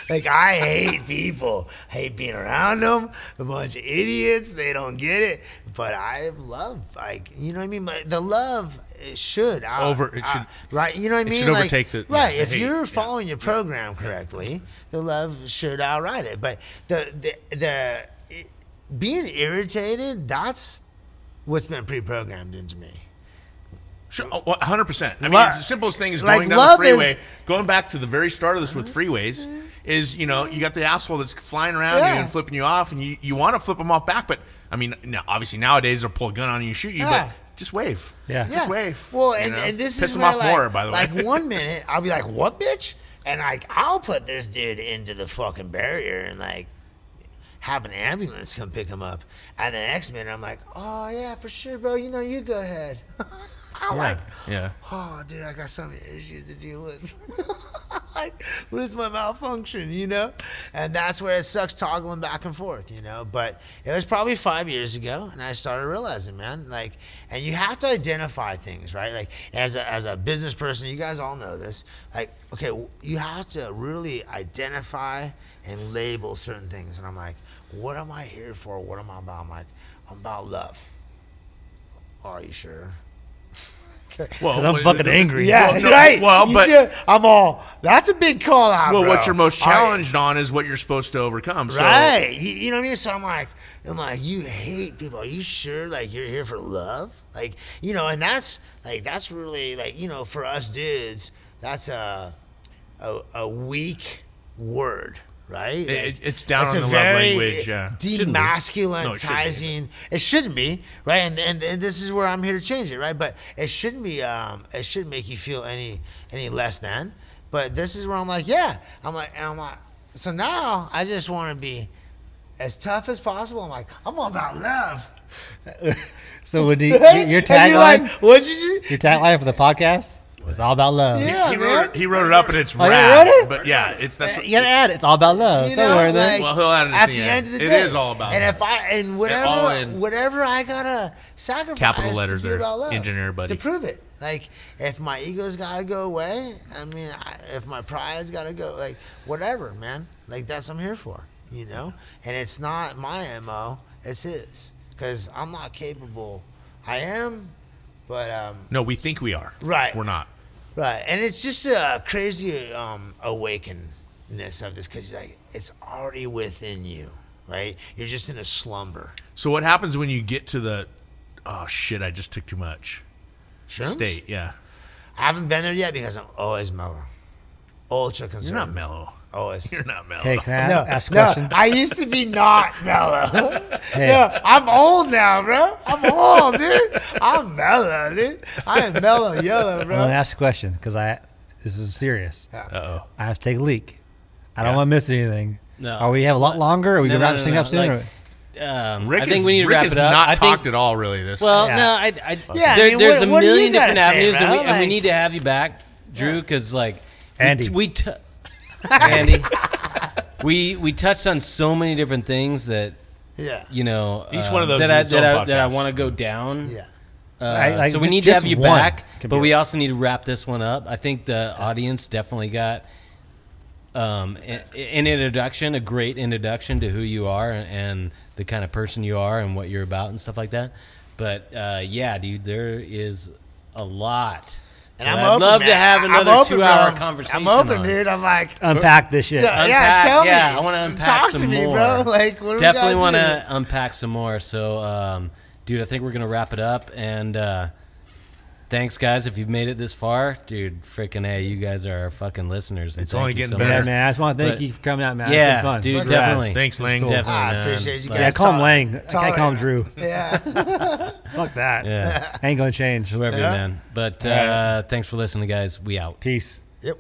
like I hate people. I hate being around them. A bunch of idiots. They don't get it. But I love, like, you know what I mean. But the love it should out- Over- it should- right. You know what I it mean. should Like, overtake the- right. yeah, if hate, you're yeah. following your program correctly, the love should outride it. But the the the being irritated, that's what's been pre-programmed into me. Sure, oh, 100%. I mean, the simplest thing is like, going down the freeway, is- going back to the very start of this with freeways, is, you know, you got the asshole that's flying around you and flipping you off, and you, you want to flip them off back, but, I mean, now, obviously nowadays they'll pull a gun on you and shoot you, Yeah. but just wave. Yeah. Just Yeah. wave. Well, you and, know? and this Piss is them where, off like, more, by the way. like way. one minute I'll be like, "What, bitch?" and like I'll put this dude into the fucking barrier and like have an ambulance come pick him up. And the next minute I'm like, "Oh yeah, for sure, bro. You know, you go ahead." I'm like, yeah. oh, dude, I got some issues to deal with. like, what is my malfunction, you know? And that's where it sucks toggling back and forth, you know? But it was probably five years ago, and I started realizing, man, like, and you have to identify things, right? Like, as a, as a business person, you guys all know this. Like, okay, you have to really identify and label certain things. And I'm like, what am I here for? What am I about? I'm like, I'm about love. Are you sure? Well, I'm well, fucking angry. Yeah, Well, no, right. well, You but- see, I'm all. That's a big call out. Well, bro. what you're most right, challenged on is what you're supposed to overcome. So, right? You, you know what I mean? So I'm like, I'm like, you hate people. Are you sure? Like you're here for love? Like you know, and that's like that's really like you know for us dudes, that's a a, a weak word. Right, It- Like, it's down it's on a the love very language, yeah. Shouldn't. No, it demasculinizing. it shouldn't be right, and, and and this is where I'm here to change it, right? But it shouldn't be. Um, it shouldn't make you feel any any less than. But this is where I'm like, yeah, I'm like, and I'm like, so now I just want to be as tough as possible. I'm like, I'm all about love. So would you, Right? your you're tagline, like, what'd you do? your tagline for the podcast was all about love. Yeah, he man. wrote, it, he wrote it up and it's Oh, you wrote it? But yeah, it's that's what, You gotta add it. It's all about love. You Somewhere know, there. like, Well, he'll add it at at the the end. end of the It day. is all about And love. if I and whatever in whatever I gotta sacrifice Capital to letters be there, about love, engineer buddy. to prove it. Like if my ego's gotta go away, I mean, I, if my pride's gotta go, like whatever, man. Like that's what I'm here for, you know. And it's not my mo, it's his, because I'm not capable. I am, but um, no, we think we are. Right. We're not. Right, and it's just a crazy um, awakenness of this because like it's already within you, right? You're just in a slumber. So what happens when you get to the oh shit, I just took too much Shrooms? state? Yeah. I haven't been there yet because I'm always mellow, ultra You're not mellow. Always. You're not mellow. Hey, can I No, ask a no, question? I used to be not mellow. Hey. No, I'm old now, bro. I'm old, dude. I'm mellow, dude. I am mellow yellow, bro. I want to ask a question because I this is serious. Uh oh. I have to take a leak. I don't Yeah. want to miss anything. No. Are we have a lot longer? Or we No, can no, wrap this thing up soon? like- Um, Rick I think is, we need to Rick wrap it up. not I talked think, at all, really. This. Well, Yeah. no, I, I Yeah, I mean, there's what- a what do you million different say, avenues, and, we, bro? and we need to have you back, Drew, because like Andy. t- we, t- Andy, we we touched on so many different things that Yeah. you know Each uh, one of those that is I, that I, that I want to go down. Yeah. Uh, I- like, so we just- need to have you back, but we also need to wrap this one up. I think the audience definitely got um, an, an introduction, a great introduction to who you are and, and the kind of person you are and what you're about and stuff like that. But uh, yeah, dude, there is a lot. And that I'm I'd open, love man. to have another open, two-hour bro. conversation. I'm open, dude. I'm like, Unpack this shit. So- yeah, tell me. yeah, I want to unpack Talk some to me, more. bro. Like, what Definitely want to unpack some more. So, um, dude, I think we're gonna wrap it up. And uh, thanks, guys, if you've made it this far, dude. Freaking a, you guys are our fucking listeners. and It's only getting so better. Yeah, much. man. I just want to thank But- you for coming out, man. It's Yeah, been fun. dude, Look, definitely. Thanks, Lang. cool. Definitely, Ah, I appreciate you guys. Yeah, call him Talk- Lang. I can't call him Drew. Yeah. Fuck that. Yeah, Ain't gonna change. whoever, Yeah. man. But uh, thanks for listening, guys. We out. Peace. yep.